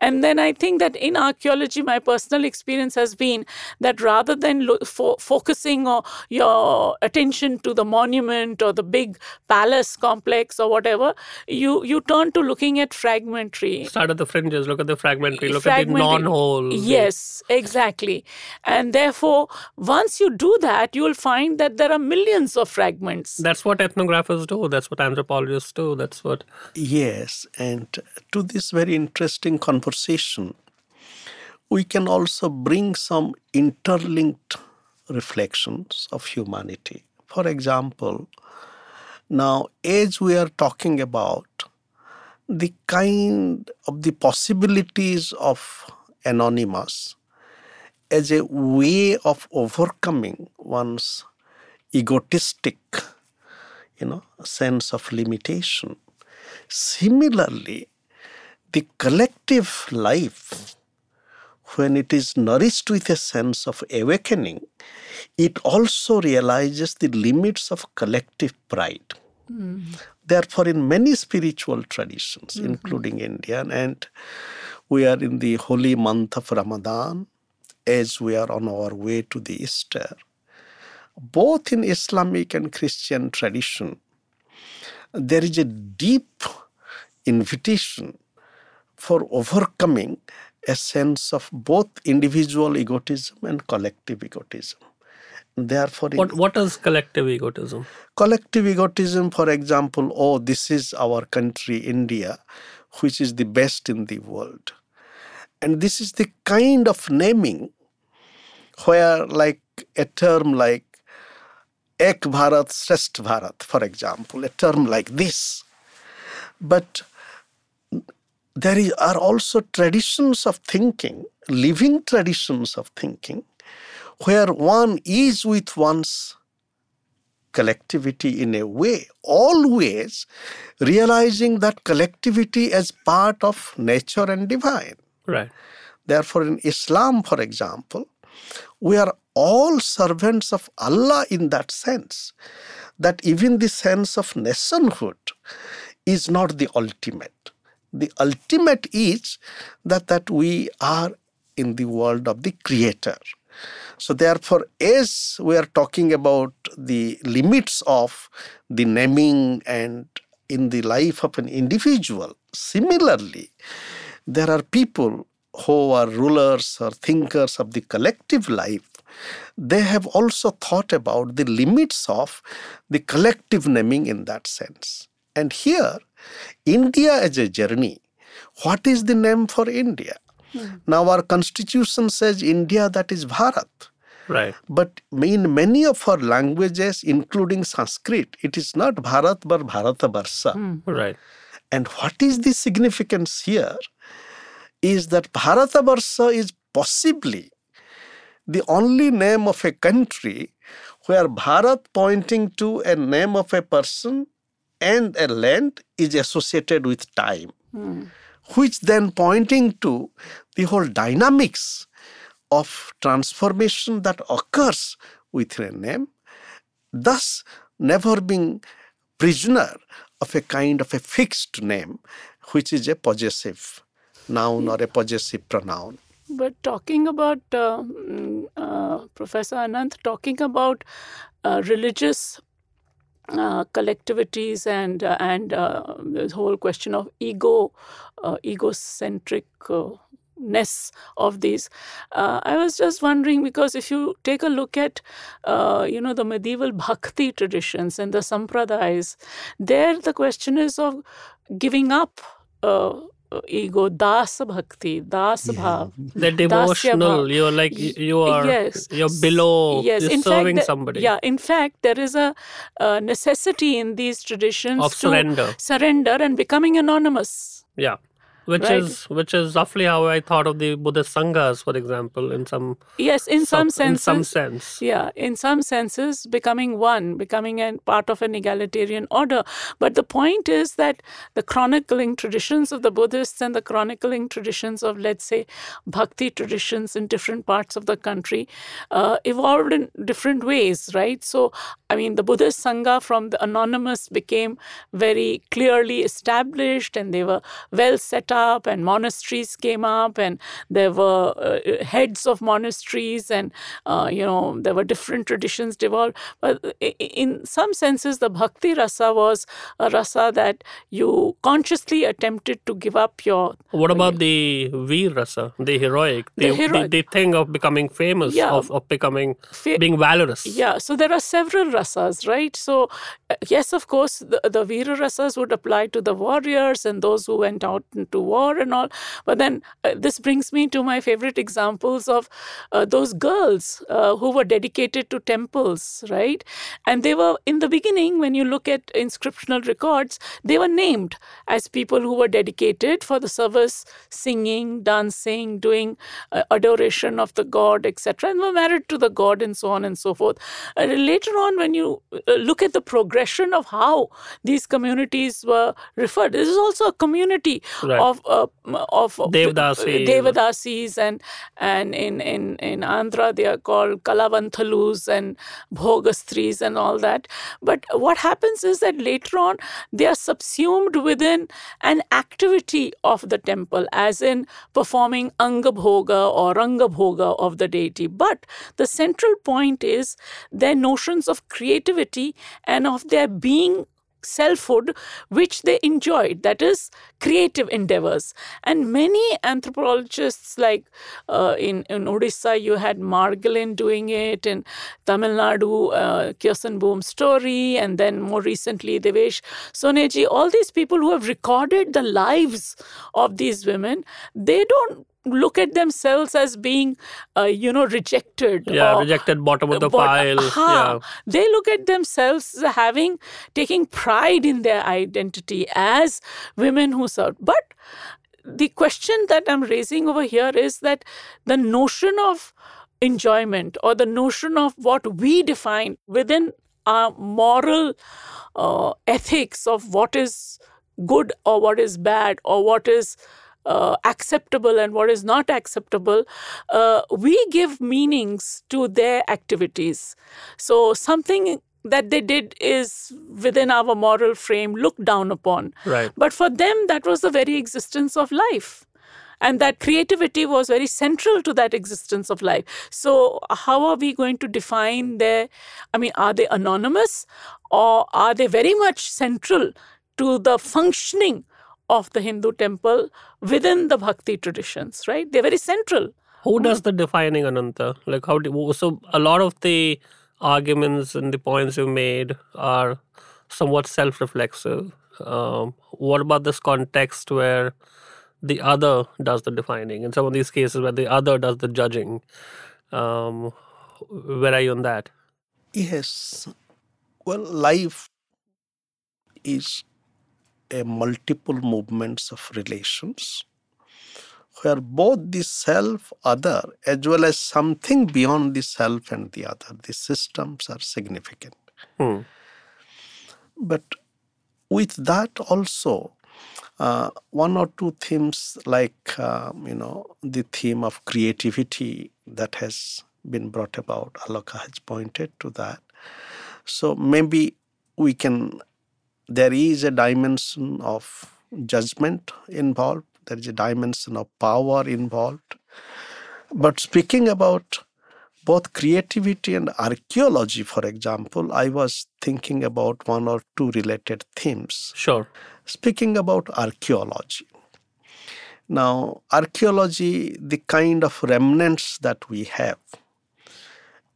[SPEAKER 3] And then i think that in archaeology my personal experience has been that rather than lo- fo- focusing or your attention to the monument or the big palace complex or whatever you you turn to looking at fragmentary.
[SPEAKER 1] Start at the fringes look at the fragmentary look fragmentary. at the non-whole
[SPEAKER 3] Yes, exactly. And therefore, once you do that, you will find that there are millions of fragments.
[SPEAKER 1] That's what ethnographers do. That's what anthropologists do. That's what.
[SPEAKER 2] Yes. And to this very interesting conversation, we can also bring some interlinked reflections of humanity. For example, now, as we are talking about the kind of the possibilities of anonymous as a way of overcoming one's egotistic you know sense of limitation similarly the collective life when it is nourished with a sense of awakening it also realizes the limits of collective pride mm. therefore in many spiritual traditions mm-hmm. including indian and we are in the holy month of Ramadan as we are on our way to the Easter. Both in Islamic and Christian tradition, there is a deep invitation for overcoming a sense of both individual egotism and collective egotism. Therefore,
[SPEAKER 1] What what is collective egotism?
[SPEAKER 2] collective egotism, for example, oh, this is our country, India, which is the best in the world. And this is the kind of naming where, like a term like Ek Bharat, Shrest Bharat, for example, a term like this. But there are also traditions of thinking, living traditions of thinking, where one is with one's collectivity in a way, always realizing that collectivity as part of nature and divine.
[SPEAKER 1] Right.
[SPEAKER 2] Therefore, in Islam, for example, we are all servants of Allah in that sense, that even the sense of nationhood is not the ultimate. The ultimate is that, that we are in the world of the Creator. So, therefore, as we are talking about the limits of the naming and in the life of an individual, similarly, there are people who are rulers or thinkers of the collective life. They have also thought about the limits of the collective naming in that sense. And here, India as a journey, what is the name for India? Hmm. Now, our constitution says India, that is Bharat.
[SPEAKER 1] Right.
[SPEAKER 2] But in many of our languages, including Sanskrit, it is not Bharat but Bharata Barsha. Hmm.
[SPEAKER 1] Right.
[SPEAKER 2] And what is the significance here is that Bharata Barsha is possibly the only name of a country where Bharat pointing to a name of a person and a land is associated with time, hmm. which then pointing to the whole dynamics of transformation that occurs within a name, thus never being prisoner of a kind of a fixed name, which is a possessive noun or a possessive pronoun.
[SPEAKER 3] But talking about uh, mm, uh, Professor Anant, talking about uh, religious uh, collectivities and uh, and uh, the whole question of ego, uh, egocentric. Uh, ness of these uh, i was just wondering because if you take a look at uh, you know the medieval bhakti traditions and the sampradayas there the question is of giving up ego das bhakti das bhav
[SPEAKER 1] They're devotional.
[SPEAKER 3] bhav.
[SPEAKER 1] You're like you are.
[SPEAKER 3] yes.
[SPEAKER 1] You're below.
[SPEAKER 3] yes
[SPEAKER 1] You're
[SPEAKER 3] in
[SPEAKER 1] serving
[SPEAKER 3] fact, the-
[SPEAKER 1] somebody.
[SPEAKER 3] yeah in fact there is a, uh necessity in these traditions
[SPEAKER 1] Of
[SPEAKER 3] to
[SPEAKER 1] surrender.
[SPEAKER 3] surrender and becoming anonymous
[SPEAKER 1] Yeah. Which
[SPEAKER 3] Right.
[SPEAKER 1] is which is roughly how I thought of the Buddhist sanghas, for example, in some
[SPEAKER 3] yes in some
[SPEAKER 1] sense
[SPEAKER 3] in
[SPEAKER 1] some sense.
[SPEAKER 3] Yeah, in some senses, becoming one, becoming a part of an egalitarian order. But the point is that the chronicling traditions of the Buddhists and the chronicling traditions of, let's say, bhakti traditions in different parts of the country uh, evolved in different ways, right? So, I mean, the Buddhist Sangha from the anonymous became very clearly established and they were well set up, and monasteries came up, and there were uh, heads of monasteries, and uh, you know, there were different traditions developed. But i- in some senses, the bhakti rasa was a rasa that you consciously attempted to give up your
[SPEAKER 1] What about the Veer Rasa, the heroic, the,
[SPEAKER 3] The heroic-
[SPEAKER 1] the, the thing of becoming famous,
[SPEAKER 3] Yeah.
[SPEAKER 1] of, of becoming,
[SPEAKER 3] Fa-
[SPEAKER 1] being valorous?
[SPEAKER 3] Yeah, so there are several rasas, right? So, uh, yes, of course, the, the Veera rasas would apply to the warriors and those who went out into war and all. But then uh, this brings me to my favorite examples of uh, those girls uh, who were dedicated to temples, right? And they were, in the beginning, when you look at inscriptional records, they were named as people who were dedicated for the service, singing, dancing, doing uh, adoration of the god, etc., and were married to the god and so on and so forth. Later on, when you uh, look at the progression of how these communities were referred, this is also a community
[SPEAKER 1] Right.
[SPEAKER 3] Of uh, of
[SPEAKER 1] Devadasis.
[SPEAKER 3] Devadasis and and in in in Andhra they are called Kalavanthalus and Bhogastris and all that. But what happens is that later on they are subsumed within an activity of the temple, as in performing Angabhoga or Ranga Bhoga of the deity. But the central point is their notions of creativity and of their being selfhood which they enjoyed that is creative endeavors. And many anthropologists like uh, in, in odisha you had Marglin doing it in tamil nadu uh, Kersenboom's story and then more recently Davesh Soneji. All these people who have recorded the lives of these women they don't look at themselves as being, uh, you know, rejected.
[SPEAKER 1] Yeah, or, rejected bottom of the but, pile. yeah.
[SPEAKER 3] They look at themselves as having, taking pride in their identity as women who served. But the question that I'm raising over here is that the notion of enjoyment or the notion of what we define within our moral uh, ethics of what is good or what is bad or what is uh, acceptable and what is not acceptable, uh, we give meanings to their activities. So something that they did is within our moral frame looked down upon.
[SPEAKER 1] Right.
[SPEAKER 3] But for them, that was the very existence of life. And that creativity was very central to that existence of life. So, how are we going to define their? I mean, are they anonymous or are they very much central to the functioning of the Hindu temple within the bhakti traditions, right? They're very central.
[SPEAKER 1] Who does the defining, Ananta? Like, how do so? A lot of the arguments and the points you made are somewhat self-reflexive. Um, what about this context where the other does the defining? In some of these cases, where the other does the judging, um, where are you on that?
[SPEAKER 2] Yes. Well, life is a multiple movements of relations where both the self other as well as something beyond the self and the other the systems are significant hmm. but with that also uh, one or two themes like uh, you know the theme of creativity that has been brought about aloka has pointed to that so maybe we can there is a dimension of judgment involved, there is a dimension of power involved. But speaking about both creativity and archaeology, for example, I was thinking about one or two related themes.
[SPEAKER 1] Sure.
[SPEAKER 2] Speaking about archaeology. Now, archaeology, the kind of remnants that we have,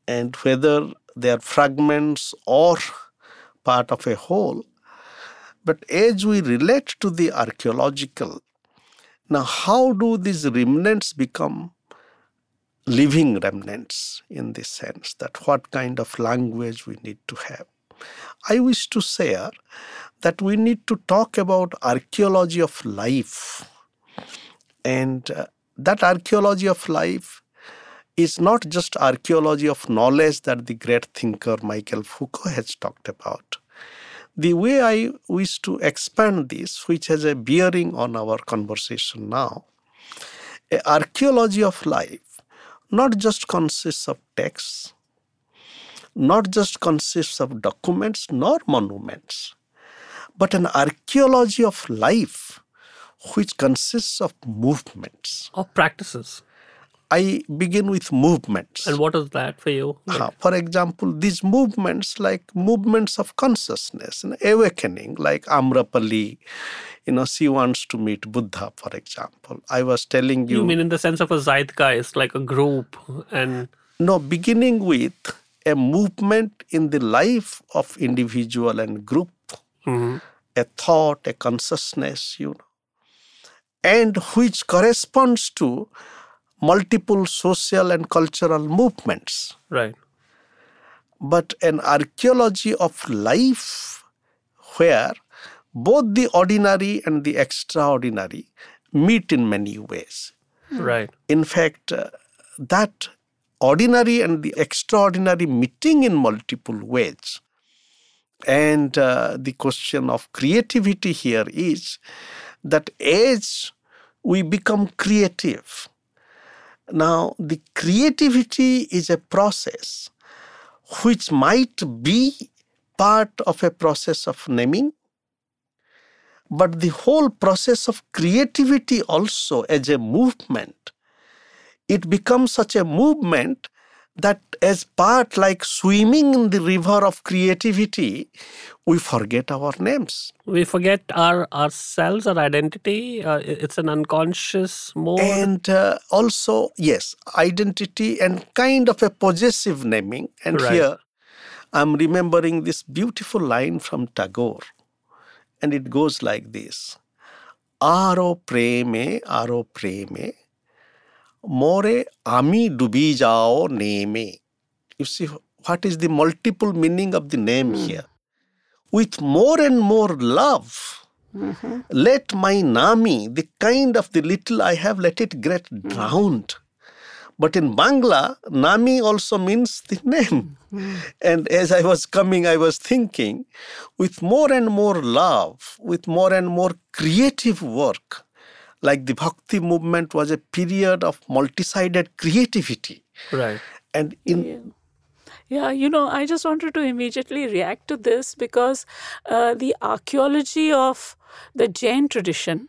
[SPEAKER 2] and whether they are fragments or part of a whole, but as we relate to the archaeological, now how do these remnants become living remnants in this sense that what kind of language we need to have? I wish to say that we need to talk about archaeology of life. And uh, that archaeology of life is not just archaeology of knowledge that the great thinker Michael Foucault has talked about, the way I wish to expand this, which has a bearing on our conversation now, archaeology of life not just consists of texts, not just consists of documents nor monuments, but an archaeology of life which consists of movements.
[SPEAKER 1] Of practices.
[SPEAKER 2] I begin with movements.
[SPEAKER 1] And what is that for you?
[SPEAKER 2] Uh, for example, these movements, like movements of consciousness and awakening, like Amrapali, you know, she wants to meet Buddha, for example. I was telling you.
[SPEAKER 1] You mean in the sense of a zeitgeist, like a group and.
[SPEAKER 2] No, beginning with a movement in the life of individual and group, mm-hmm. a thought, a consciousness, you know, and which corresponds to multiple social and cultural movements.
[SPEAKER 1] Right.
[SPEAKER 2] But an archaeology of life where both the ordinary and the extraordinary meet in many ways.
[SPEAKER 1] Right.
[SPEAKER 2] In fact, uh, that ordinary and the extraordinary meeting in multiple ways. And uh, the question of creativity here is that as we become creative, now, the creativity is a process which might be part of a process of naming, but the whole process of creativity also as a movement, it becomes such a movement that as part like swimming in the river of creativity, we forget our names.
[SPEAKER 1] We forget our ourselves, our identity. Uh, it's an unconscious mode.
[SPEAKER 2] And uh, also, yes, identity and kind of a possessive naming. And
[SPEAKER 1] Right.
[SPEAKER 2] here I'm remembering this beautiful line from Tagore. And it goes like this Aro preme, aro preme, more ami dubi jao neme. You see, what is the multiple meaning of the name hmm. here? With more and more love, mm-hmm. let my Nami, the kind of the little I have, let it get hmm. drowned. But in Bangla, Nami also means the name. Hmm. And as I was coming, I was thinking, with more and more love, with more and more creative work, like the Bhakti movement was a period of multi-sided creativity.
[SPEAKER 1] right.
[SPEAKER 2] And in
[SPEAKER 3] Yeah, you know, I just wanted to immediately react to this because uh, the archaeology of the Jain tradition,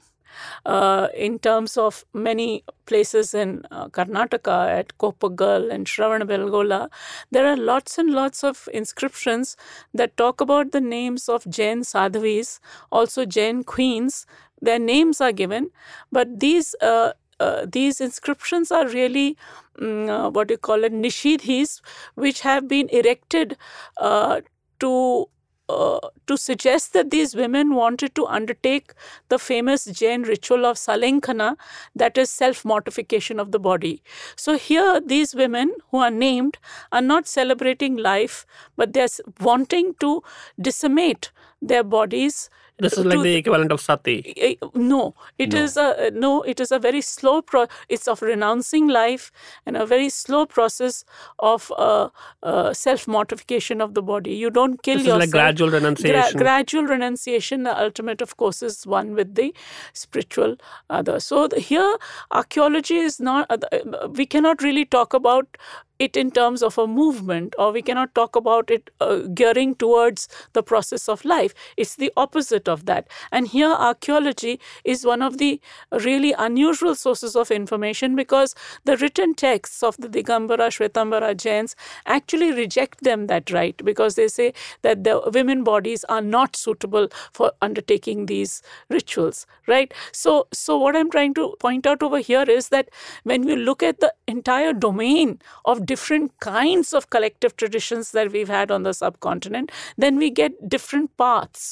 [SPEAKER 3] uh, in terms of many places in uh, Karnataka at Kopagal and Shravanabelagola, there are lots and lots of inscriptions that talk about the names of Jain sadhavis, also Jain queens. Their names are given, but these uh, uh, these inscriptions are really mm, uh, what you call it nishidhis, which have been erected uh, to uh, to suggest that these women wanted to undertake the famous Jain ritual of sallekhana, that is self mortification of the body. So here, these women who are named are not celebrating life, but they're wanting to decimate their bodies.
[SPEAKER 1] This is like the equivalent of sati.
[SPEAKER 3] No it is a no it is a very slow pro it's of renouncing life and a very slow process of uh, uh, self mortification of the body you don't kill
[SPEAKER 1] This is like gradual renunciation.
[SPEAKER 3] gradual renunciation the ultimate of course is one with the spiritual other so the, here archaeology is not uh, uh, we cannot really talk about it in terms of a movement or we cannot talk about it uh, gearing towards the process of life. It's the opposite of that. And here archaeology is one of the really unusual sources of information because the written texts of the digambara shvetambara jains actually reject them that right because they say that the women bodies are not suitable for undertaking these rituals right? So so what i'm trying to point out over here is that when we look at the entire domain of different kinds of collective traditions that we've had on the subcontinent then we get different paths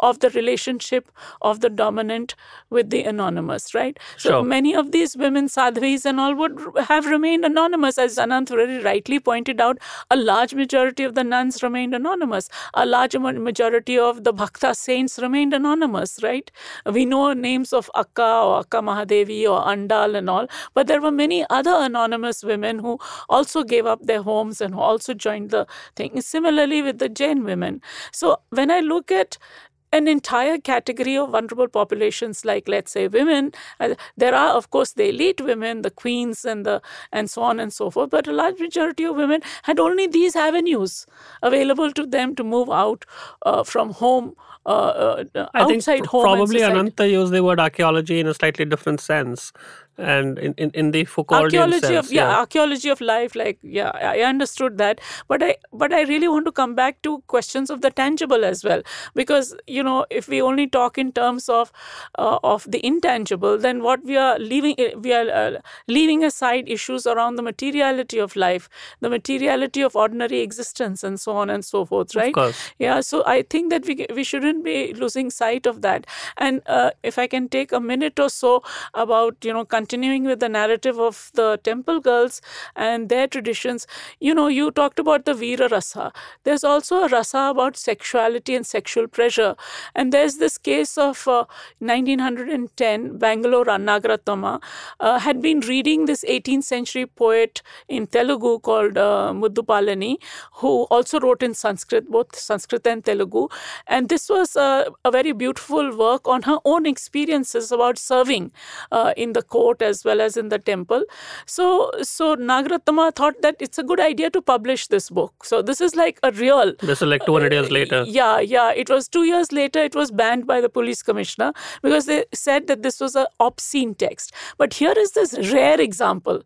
[SPEAKER 3] of the relationship of the dominant with the anonymous, right? So
[SPEAKER 1] Sure.
[SPEAKER 3] many of these women, sadhvis and all, would have remained anonymous. As Anant very rightly pointed out, a large majority of the nuns remained anonymous. A large majority of the bhakta saints remained anonymous, right? We know names of Akka or Akka Mahadevi or Andal and all, but there were many other anonymous women who also gave up their homes and who also joined the thing. Similarly with the Jain women. So when I look at an entire category of vulnerable populations like let's say women uh, there are of course the elite women the queens and the and so on and so forth but a large majority of women had only these avenues available to them to move out uh, from home uh, uh,
[SPEAKER 1] I think
[SPEAKER 3] outside
[SPEAKER 1] pr-
[SPEAKER 3] home
[SPEAKER 1] probably. Ananta used the word archaeology in a slightly different sense, and in, in, in the Foucauldian
[SPEAKER 3] archaeology
[SPEAKER 1] sense.
[SPEAKER 3] of yeah, archaeology of life like yeah i understood that but i but i really want to come back to questions of the tangible as well because you know if we only talk in terms of uh, of the intangible then what we are leaving we are uh, leaving aside issues around the materiality of life the materiality of ordinary existence and so on and so forth right
[SPEAKER 1] course.
[SPEAKER 3] yeah so i think that we we shouldn't be losing sight of that and uh, if i can take a minute or so about you know continuing with the narrative of the temple girls and their traditions you know you talked about the veera rasa. There's also a rasa about sexuality and sexual pleasure. And there's this case of uh, 1910 bangalore Nagarathnamma uh, had been reading this 18th century poet in telugu called uh, muddupalani who also wrote in sanskrit both sanskrit and telugu. And this was uh, a very beautiful work on her own experiences about serving uh, in the court out as well as in the temple. So, so Nagarathnamma thought that it's a good idea to publish this book. So this is like a real.
[SPEAKER 1] This is like 200 years later.
[SPEAKER 3] Yeah, yeah. It was two years later. It was banned by the police commissioner because they said that this was an obscene text. But here is this rare example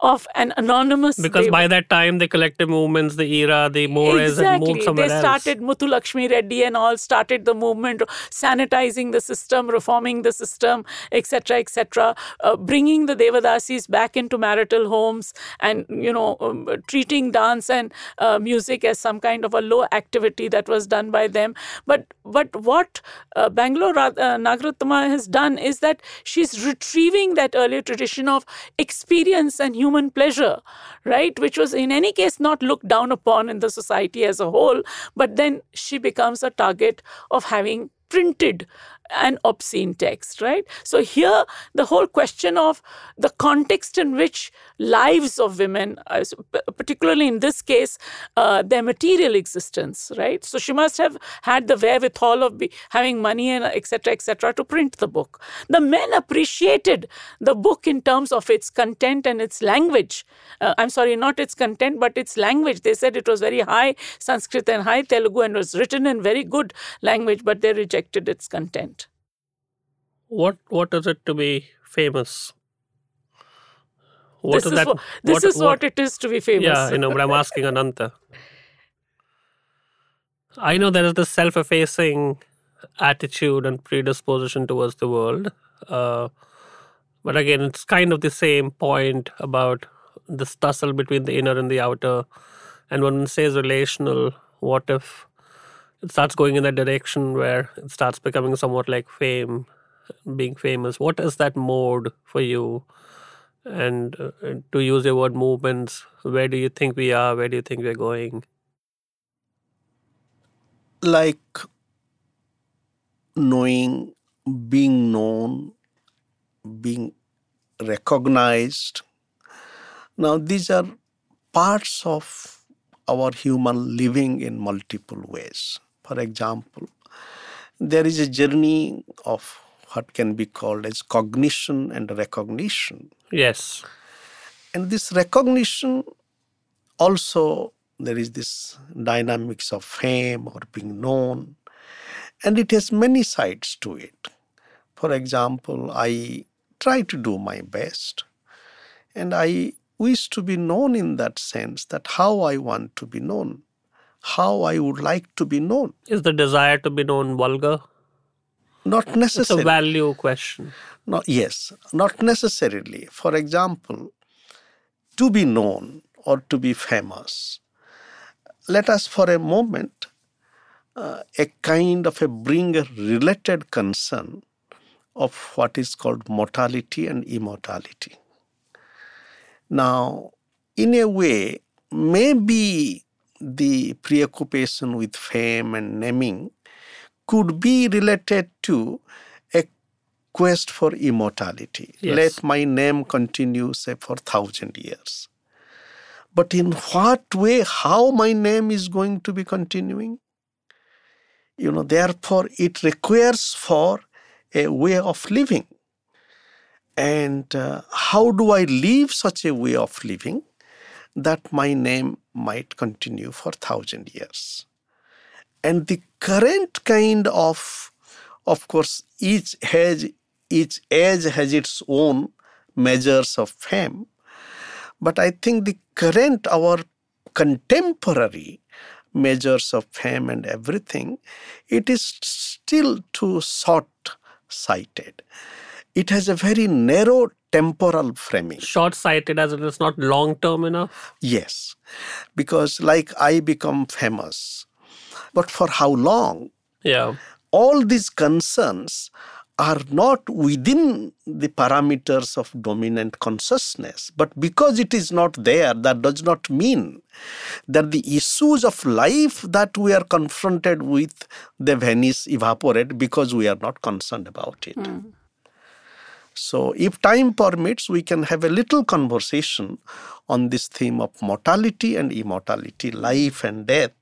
[SPEAKER 3] of an anonymous.
[SPEAKER 1] Because by that time, the collective movements, the era, the Moores
[SPEAKER 3] exactly.
[SPEAKER 1] had moved somewhere
[SPEAKER 3] they
[SPEAKER 1] else.
[SPEAKER 3] started Muthu Lakshmi Reddy and all started the movement, sanitizing the system, reforming the system, etc., etc., uh, bringing the Devadasis back into marital homes, and you know, um, treating dance and uh, music as some kind of a low activity that was done by them. But but what uh, Bangalore uh, Nagarathnamma has done is that she's retrieving that earlier tradition of experience and human pleasure, right, which was in any case not looked down upon in the society as a whole, but then she becomes a target of having printed an obscene text, right? So here, the whole question of the context in which lives of women, uh, particularly in this case, uh, their material existence, right? So she must have had the wherewithal of be, having money and etc. etc. to print the book. The men appreciated the book in terms of its content and its language. Uh, I'm sorry, not its content, but its language. They said it was very high Sanskrit and high Telugu and was written in very good language, but they rejected its content
[SPEAKER 1] what what is it to be famous?
[SPEAKER 3] What this is, that? What, this what, is what, what, it is to be famous.
[SPEAKER 1] Yeah, you know, but I'm asking Ananta. I know there is this self-effacing attitude and predisposition towards the world, uh, but again, it's kind of the same point about this tussle between the inner and the outer. And when one says relational, what if it starts going in that direction where it starts becoming somewhat like fame being famous? What is that mode for you? And uh, to use your word movements where do you think we are? Where do you think we're going?
[SPEAKER 2] Like knowing being known being recognized. Now these are parts of our human living in multiple ways. For example there is a journey of what can be called as cognition and recognition.
[SPEAKER 1] Yes.
[SPEAKER 2] And this recognition also there is this dynamics of fame or being known and it has many sides to it for example i try to do my best and i wish to be known in that sense that how i want to be known how i would like to be known
[SPEAKER 1] is the desire to be known vulgar
[SPEAKER 2] not necessarily.
[SPEAKER 1] It's a value question.
[SPEAKER 2] No, yes, not necessarily. For example, to be known or to be famous, let us for a moment uh, a kind of a bring a related concern of what is called mortality and immortality. Now, in a way, maybe the preoccupation with fame and naming could be related to a quest for immortality. Yes. Let my name continue, say, for thousand years. But in what way, how my name is going to be continuing? You know, therefore, it requires for a way of living. And uh, how do I live such a way of living that my name might continue for thousand years? And the current kind of of course each has each age has its own measures of fame. But i think the current our contemporary measures of fame and everything it is still too short sighted it has a very narrow temporal framing.
[SPEAKER 1] Short sighted as it is not long term enough?
[SPEAKER 2] Yes. Because like i become famous but for how long?
[SPEAKER 1] Yeah.
[SPEAKER 2] All these concerns are not within the parameters of dominant consciousness. But because it is not there, that does not mean that the issues of life that we are confronted with, they vanish, evaporate because we are not concerned about it. Mm. So, if time permits, we can have a little conversation on this theme of mortality and immortality, life and death,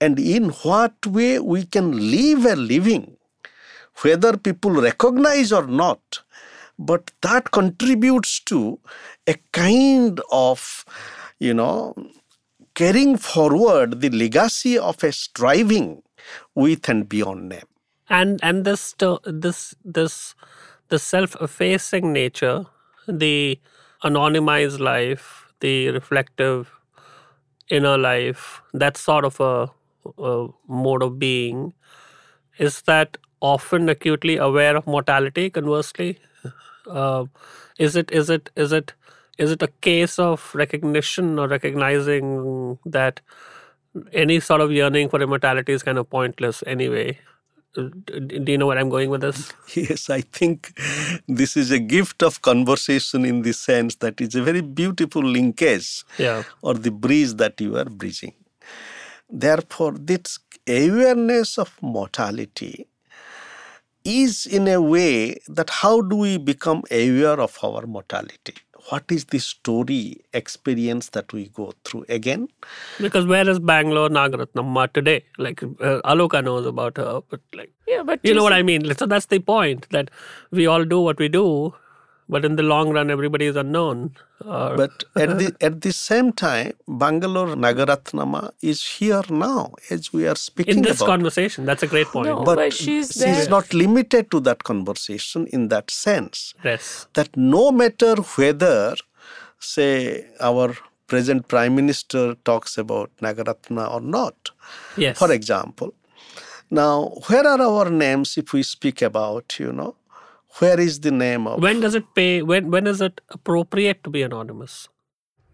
[SPEAKER 2] and in what way we can live a living, whether people recognize or not, but that contributes to a kind of, you know, carrying forward the legacy of a striving with and beyond name.
[SPEAKER 1] And and this this this the self-effacing nature, the anonymized life, the reflective inner life, that sort of a, a mode of being, is that often acutely aware of mortality. Conversely, uh, is it is it is it is it a case of recognition or recognizing that any sort of yearning for immortality is kind of pointless anyway? Do you know where I'm going with this?
[SPEAKER 2] Yes, I think this is a gift of conversation in the sense that it's a very beautiful linkage
[SPEAKER 1] yeah.
[SPEAKER 2] or the bridge that you are bridging. Therefore, this awareness of mortality is in a way that how do we become aware of our mortality? What is the story experience that we go through? Again
[SPEAKER 1] because where is bangalore Nagarathnamma today? Like uh, aloka knows about her but like
[SPEAKER 3] yeah but
[SPEAKER 1] you know what i mean? So that's the point that we all do what we do but in the long run everybody is unknown.
[SPEAKER 2] Uh, but at the at the same time bangalore Nagarathnamma is here now as we are speaking
[SPEAKER 1] in this
[SPEAKER 2] about.
[SPEAKER 1] conversation that's a great point.
[SPEAKER 3] No,
[SPEAKER 2] but,
[SPEAKER 3] but she's,
[SPEAKER 2] she's not limited to that conversation in that sense.
[SPEAKER 1] Yes.
[SPEAKER 2] That no matter whether say our present prime minister talks about nagaratna or not.
[SPEAKER 1] Yes.
[SPEAKER 2] For example. Now where are our names if we speak about you know where is the name of
[SPEAKER 1] when does it pay when when is it appropriate to be anonymous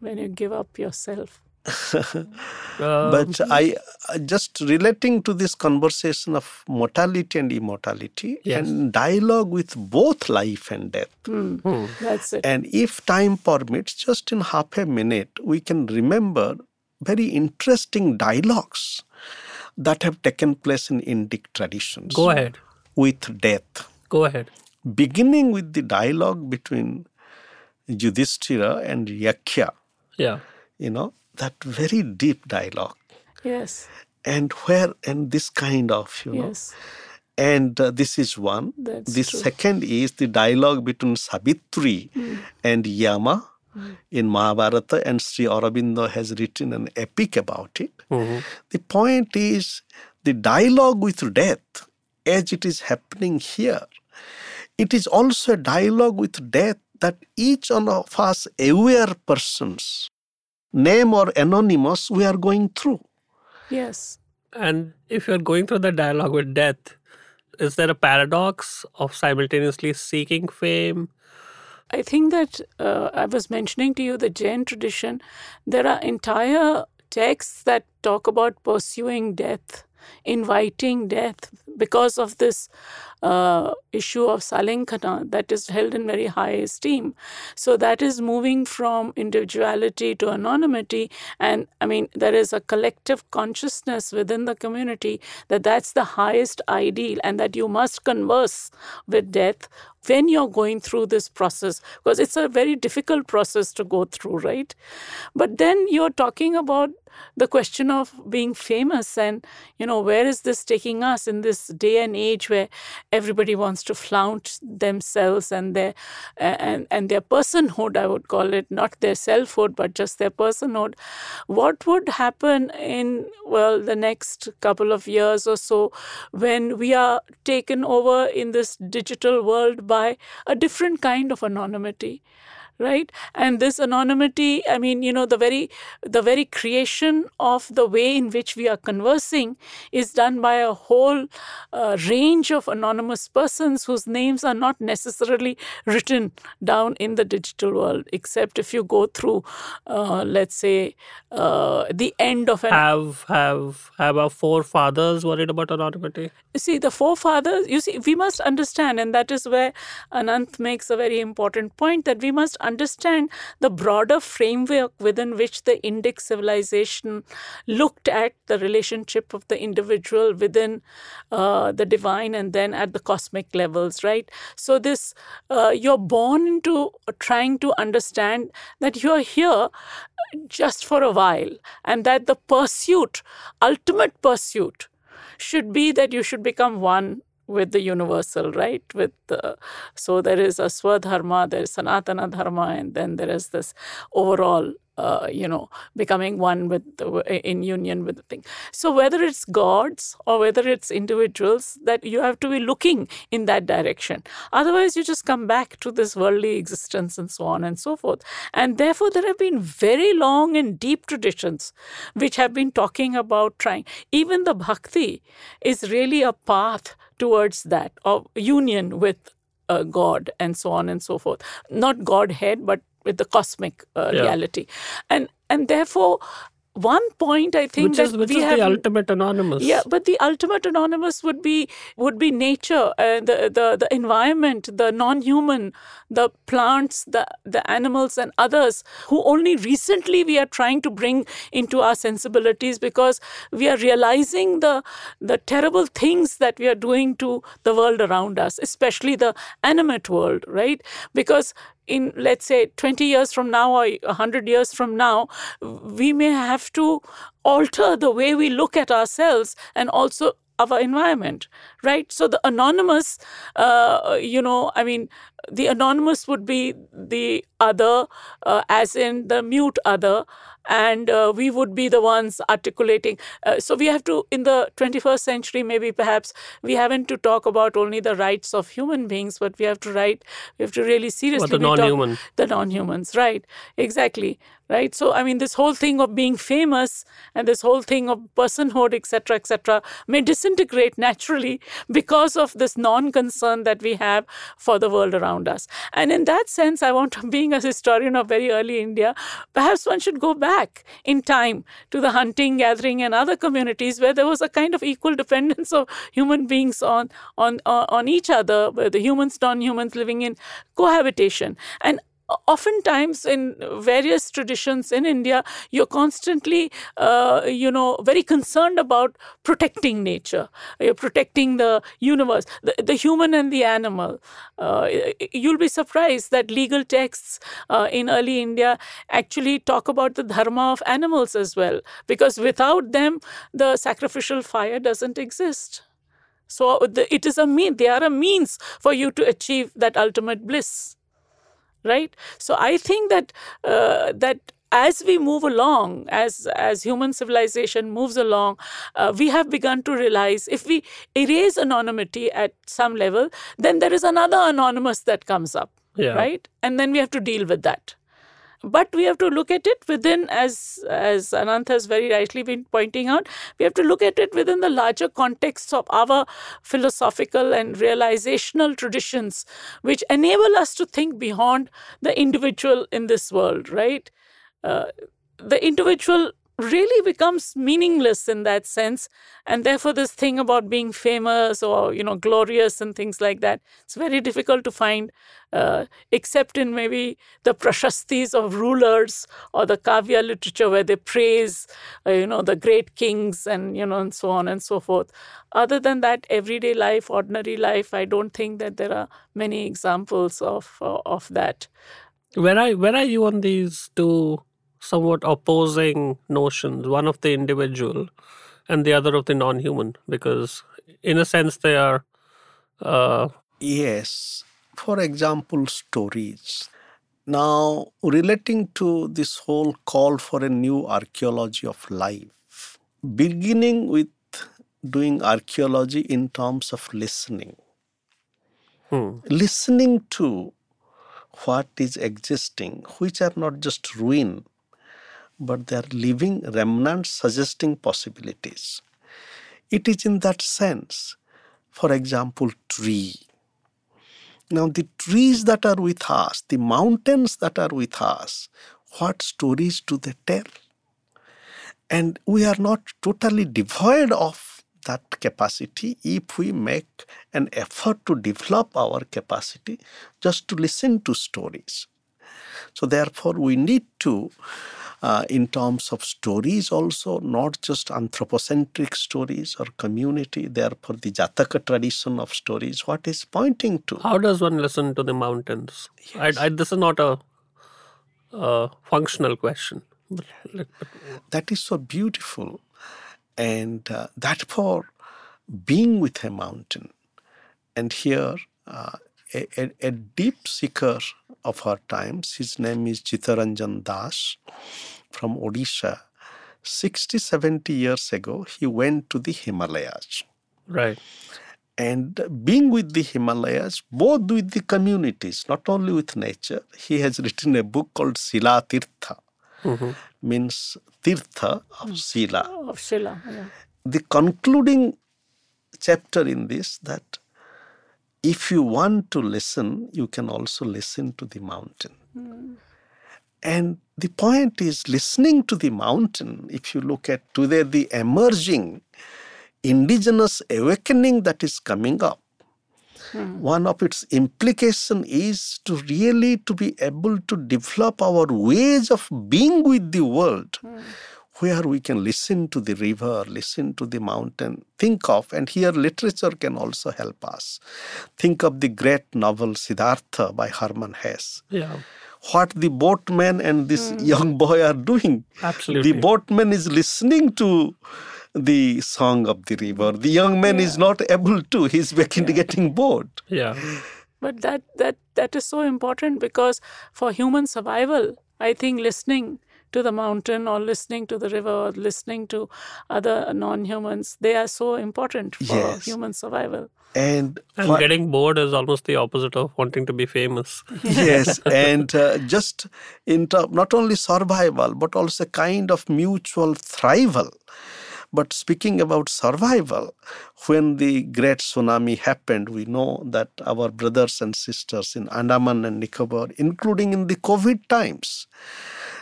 [SPEAKER 3] when you give up yourself
[SPEAKER 2] uh, but I just relating to this conversation of mortality and immortality
[SPEAKER 1] yes.
[SPEAKER 2] and dialogue with both life and death.
[SPEAKER 3] Mm. Mm. That's it.
[SPEAKER 2] And if time permits, just in half a minute, we can remember very interesting dialogues that have taken place in Indic traditions.
[SPEAKER 1] Go ahead.
[SPEAKER 2] With death.
[SPEAKER 1] Go ahead
[SPEAKER 2] beginning with the dialogue between Yudhishthira and Yaksha.
[SPEAKER 1] Yeah.
[SPEAKER 2] You know, that very deep dialogue.
[SPEAKER 3] Yes.
[SPEAKER 2] And where, and this kind of, you know.
[SPEAKER 3] Yes.
[SPEAKER 2] And uh, this is one.
[SPEAKER 3] That's
[SPEAKER 2] the
[SPEAKER 3] true.
[SPEAKER 2] second is the dialogue between Savitri mm. and Yama mm. in Mahabharata, and Sri Aurobindo has written an epic about it.
[SPEAKER 1] Mm-hmm.
[SPEAKER 2] The point is the dialogue with death as it is happening here it is also a dialogue with death that each one of us, aware persons, name or anonymous, we are going through.
[SPEAKER 3] Yes.
[SPEAKER 1] And if you're going through the dialogue with death, is there a paradox of simultaneously seeking fame?
[SPEAKER 3] I think that uh, I was mentioning to you the Jain tradition. There are entire texts that talk about pursuing death, inviting death because of this uh, issue of sallekhana that is held in very high esteem. So that is moving from individuality to anonymity. And I mean, there is a collective consciousness within the community that that's the highest ideal and that you must converse with death when you're going through this process because it's a very difficult process to go through right? But then you're talking about the question of being famous and you know where is this taking us in this day and age where everybody wants to flaunt themselves and their and and their personhood i would call it not their selfhood but just their personhood. What would happen in well the next couple of years or so when we are taken over in this digital world by a different kind of anonymity right? And this anonymity i mean you know the very the very creation of the way in which we are conversing is done by a whole uh, range of anonymous persons whose names are not necessarily written down in the digital world except if you go through uh, let's say uh, the end of an
[SPEAKER 1] have have have our forefathers worried about anonymity?
[SPEAKER 3] See the forefathers you see we must understand and that is where anant makes a very important point that we must understand the broader framework within which the Indic civilization looked at the relationship of the individual within uh, the divine and then at the cosmic levels, right? So, this uh, you're born into trying to understand that you're here just for a while and that the pursuit, ultimate pursuit, should be that you should become one with the universal, right? With the, so there is a Swadharma, there is Sanatana Dharma, and then there is this overall uh, you know, becoming one with the, in union with the thing. So whether it's gods or whether it's individuals, that you have to be looking in that direction. Otherwise, you just come back to this worldly existence and so on and so forth. And therefore, there have been very long and deep traditions which have been talking about trying. Even the bhakti is really a path towards that of union with uh, God and so on and so forth. Not Godhead, but with the cosmic uh,
[SPEAKER 1] Yeah.
[SPEAKER 3] reality, and and therefore one point I think
[SPEAKER 1] which
[SPEAKER 3] that
[SPEAKER 1] is which
[SPEAKER 3] we
[SPEAKER 1] is
[SPEAKER 3] have
[SPEAKER 1] the ultimate anonymous.
[SPEAKER 3] yeah, but the ultimate anonymous would be would be nature, uh, the the the environment, the non-human, the plants, the the animals, and others who only recently we are trying to bring into our sensibilities because we are realizing the the terrible things that we are doing to the world around us, especially the animate world, right? Because in let's say 20 years from now or 100 years from now we may have to alter the way we look at ourselves and also our environment right? So the anonymous uh, you know i mean the anonymous would be the other uh, as in the mute other and uh, we would be the ones articulating uh, so we have to in the 21st century maybe perhaps we haven't to talk about only the rights of human beings but we have to write we have to really seriously
[SPEAKER 1] the non-human.
[SPEAKER 3] the non-humans right exactly right? So i mean this whole thing of being famous and this whole thing of personhood etc etc may disintegrate naturally because of this non-concern that we have for the world around us. And in that sense i want being a historian of very early india perhaps one should go back in time to the hunting gathering and other communities where there was a kind of equal dependence of human beings on on on, each other where the humans non-humans living in cohabitation. And oftentimes in various traditions in India, you're constantly, uh, you know, very concerned about protecting nature. You're protecting the universe, the, the human and the animal. Uh, you'll be surprised that legal texts uh, in early India actually talk about the dharma of animals as well, because without them, the sacrificial fire doesn't exist. So it is a mean; they are a means for you to achieve that ultimate bliss right? So i think that uh, that as we move along as as human civilization moves along uh, we have begun to realize if we erase anonymity at some level then there is another anonymous that comes up
[SPEAKER 1] Yeah.
[SPEAKER 3] right? And then we have to deal with that but we have to look at it within as as anant has very rightly been pointing out we have to look at it within the larger context of our philosophical and realizational traditions which enable us to think beyond the individual in this world right? Uh, the individual really becomes meaningless in that sense. And therefore this thing about being famous or you know glorious and things like that it's very difficult to find uh, except in maybe the prashastis of rulers or the kavya literature where they praise uh, you know the great kings and you know and so on and so forth. Other than that everyday life ordinary life i don't think that there are many examples of uh, of that.
[SPEAKER 1] Where are where are you on these two somewhat opposing notions? One of the individual, and the other of the non-human, because in a sense they are. Uh,
[SPEAKER 2] Yes. For example, stories. Now, relating to this whole call for a new archaeology of life, beginning with doing archaeology in terms of listening,
[SPEAKER 1] hmm,
[SPEAKER 2] listening to what is existing, which are not just ruin, but they are living remnants suggesting possibilities. It is in that sense, for example, tree. Now, the trees that are with us, the mountains that are with us, what stories do they tell? And we are not totally devoid of that capacity if we make an effort to develop our capacity just to listen to stories. So, therefore, we need to, uh, in terms of stories, also not just anthropocentric stories or community, therefore, the Jataka tradition of stories, what is pointing to.
[SPEAKER 1] how does one listen to the mountains? I, I, this is not a, a functional question. But, like, but
[SPEAKER 2] that is so beautiful and uh, that for being with a mountain And here, uh, a, a, a deep seeker of our times, his name is Chittaranjan Das from Odisha. 60, 70 years ago, he went to the Himalayas.
[SPEAKER 1] Right.
[SPEAKER 2] And being with the Himalayas, both with the communities, not only with nature, he has written a book called Sila Tirtha,
[SPEAKER 1] Mhm.
[SPEAKER 2] means Tirtha of Sila.
[SPEAKER 3] Of Sila, Yeah.
[SPEAKER 2] The concluding chapter in this that if you want to listen, you can also listen to the mountain. Hmm. And the point is listening to the mountain, if you look at today the emerging indigenous awakening that is coming up, hmm. one of its implication is to really to be able to develop our ways of being with the world hmm. Where we can listen to the river listen to the mountain think of and here literature can also help us. Think of the great novel siddhartha by hermann hesse.
[SPEAKER 1] Yeah.
[SPEAKER 2] what the boatman and this hmm. young boy are doing.
[SPEAKER 1] Absolutely.
[SPEAKER 2] the boatman is listening to the song of the river. The young man is not able to. He's getting, getting bored.
[SPEAKER 1] Yeah.
[SPEAKER 3] But that that that is so important because for human survival, I think listening to the mountain or listening to the river or listening to other non-humans, they are so important for
[SPEAKER 2] Yes.
[SPEAKER 3] human survival.
[SPEAKER 2] and
[SPEAKER 1] And
[SPEAKER 2] what-
[SPEAKER 1] getting bored is almost the opposite of wanting to be famous.
[SPEAKER 2] yes and uh, just in ter- not only survival but also kind of mutual thrival but speaking about survival when the great tsunami happened we know that our brothers and sisters in andaman and nicobar including in the covid times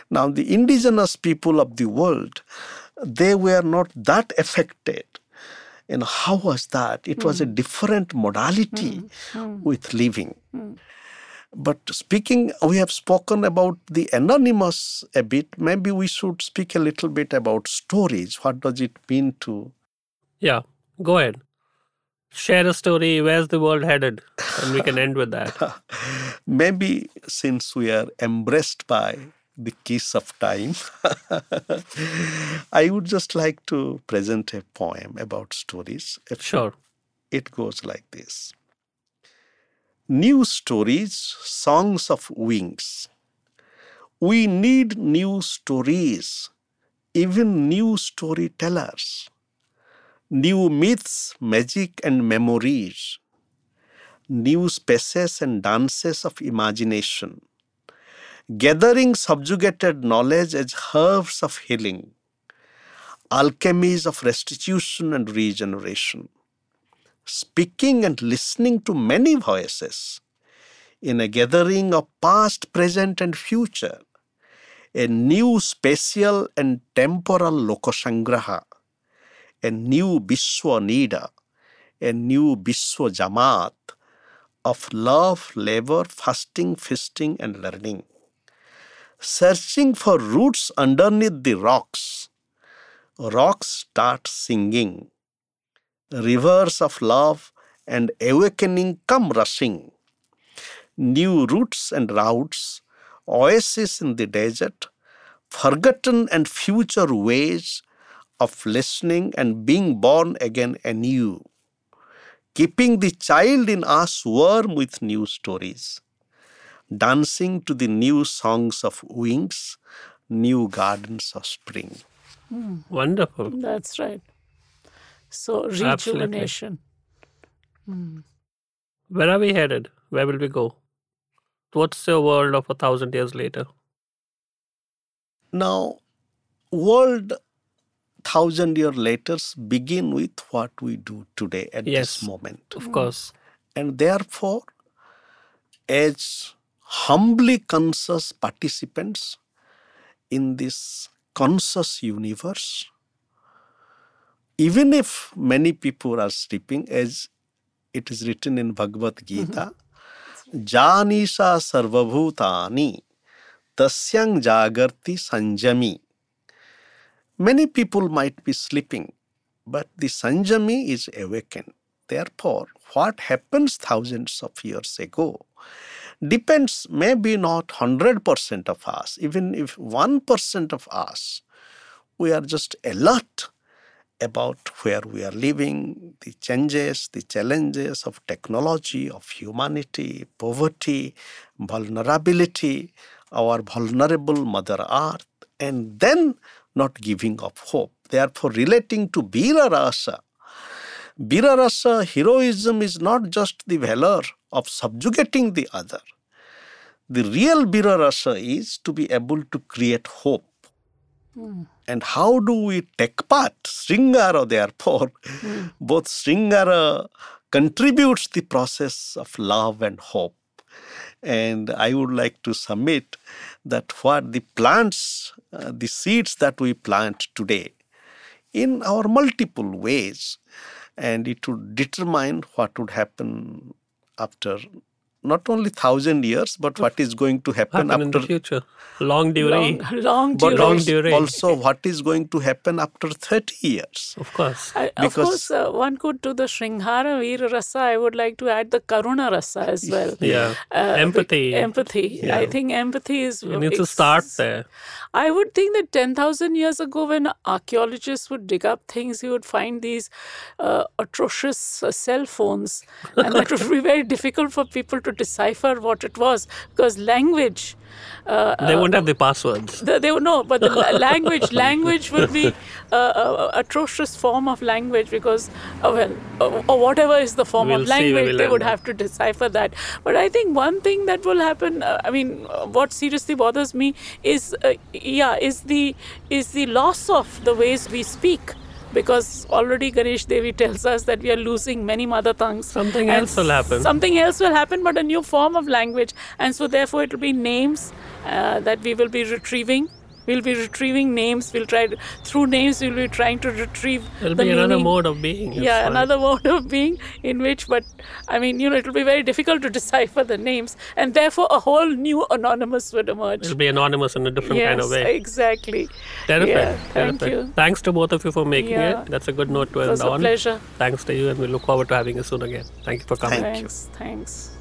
[SPEAKER 2] now the indigenous people of the world they were not that affected and how was that it was a hmm. different modality hmm. Hmm. with living but speaking, we have spoken about the anonymous a bit. Maybe we should speak a little bit about stories. What does it mean to?
[SPEAKER 1] Yeah. Go ahead. Share a story. Where's the world headed? And we can end with that.
[SPEAKER 2] Maybe since we are embraced by the kiss of time, I would just like to present a poem about stories.
[SPEAKER 1] Sure.
[SPEAKER 2] It goes like this New stories, songs of wings. We need new stories, even new storytellers, new myths, magic, and memories, new spaces and dances of imagination, gathering subjugated knowledge as herbs of healing, alchemies of restitution and regeneration speaking and listening to many voices in a gathering of past, present, and future, a new spatial and temporal lokasangraha, a new Biswa Nida, a new Biswa Jamaat of love, labor, fasting, feasting, and learning. Searching for roots underneath the rocks, rocks start singing. Rivers of love and awakening come rushing. New routes and routes, oases in the desert, forgotten and future ways of listening and being born again anew, keeping the child in us warm with new stories, dancing to the new songs of wings, new gardens of spring. Hmm.
[SPEAKER 1] Wonderful.
[SPEAKER 3] That's right. So rejuvenation. Hmm.
[SPEAKER 1] Where are we headed? Where will we go? What's the world of a thousand years later?
[SPEAKER 2] Now, world thousand year later begin with what we do today at
[SPEAKER 1] Yes.
[SPEAKER 2] this moment.
[SPEAKER 1] Of course. Hmm.
[SPEAKER 2] And therefore, as humbly conscious participants in this conscious universe, even if many people are sleeping, as it is written in Bhagavad mm-hmm. Gita, Janisha sarvabhutani tasyang jagarti sanjami. Many people might be sleeping, but the sanjami is awakened. Therefore, what happens thousands of years ago depends maybe not 100% of us, even if 1% of us, we are just alert about where we are living, the changes, the challenges of technology, of humanity, poverty, vulnerability, our vulnerable Mother Earth, and then not giving up hope. Therefore, relating to Veera Rasa, Veera Rasa heroism is not just the valor of subjugating the other. The real Veera Rasa is to be able to create hope. And how do we take part? Sringara, therefore, both Sringara contributes the process of love and hope. And I would like to submit that what the plants, uh, the seeds that we plant today, in our multiple ways, and it would determine what would happen after not only thousand years, but what is going to happen,
[SPEAKER 1] Happen in the
[SPEAKER 2] after
[SPEAKER 1] future. Long durée.
[SPEAKER 3] long, long
[SPEAKER 2] but
[SPEAKER 3] duration.
[SPEAKER 1] long
[SPEAKER 2] also,
[SPEAKER 1] durée.
[SPEAKER 2] also what is going to happen after 30 years.
[SPEAKER 1] Of course.
[SPEAKER 3] I, of
[SPEAKER 2] Because-
[SPEAKER 3] course, uh, one could to the Shringhara Veera Rasa. I would like to add the Karuna Rasa as well.
[SPEAKER 1] Yeah.
[SPEAKER 3] Uh,
[SPEAKER 1] Empathy.
[SPEAKER 3] Empathy. I think empathy is.
[SPEAKER 1] You need to start there.
[SPEAKER 3] I would think that 10,000 years ago, when archaeologists would dig up things, you would find these uh, atrocious uh, cell phones. And that would be very difficult for people to decipher what it was because language. Uh,
[SPEAKER 1] They won't have the passwords.
[SPEAKER 3] the, they would know, but the language language will be uh, a atrocious form of language because, uh, well, uh, or whatever is the form
[SPEAKER 1] We'll
[SPEAKER 3] of language, they would have to decipher that. But I think one thing that will happen, uh, I mean, uh, what seriously bothers me is, uh, yeah, is the is the loss of the ways we speak. Because already Ganesh Devy tells us that we are losing many mother tongues.
[SPEAKER 1] Something else will happen.
[SPEAKER 3] Something else will happen, but a new form of language. And so, therefore, it will be names uh, that we will be retrieving. We'll be retrieving names. We'll try to, through names. We'll be trying to retrieve.
[SPEAKER 1] It'll
[SPEAKER 3] the
[SPEAKER 1] be another mode of being.
[SPEAKER 3] Yeah,
[SPEAKER 1] fine.
[SPEAKER 3] another mode of being in which, but I mean, you know, it'll be very difficult to decipher the names, and therefore a whole new anonymous would emerge.
[SPEAKER 1] It'll be anonymous in a different
[SPEAKER 3] yes,
[SPEAKER 1] kind of way.
[SPEAKER 3] exactly.
[SPEAKER 1] Terrific.
[SPEAKER 3] Yeah, thank
[SPEAKER 1] terrific.
[SPEAKER 3] you.
[SPEAKER 1] Thanks to both of you for making
[SPEAKER 3] Yeah.
[SPEAKER 1] it. That's a good note to
[SPEAKER 3] It
[SPEAKER 1] end
[SPEAKER 3] was a
[SPEAKER 1] on.
[SPEAKER 3] pleasure.
[SPEAKER 1] Thanks to you, and we look forward to having you soon again. Thank you for coming.
[SPEAKER 2] Thank you.
[SPEAKER 3] Thanks. Thanks.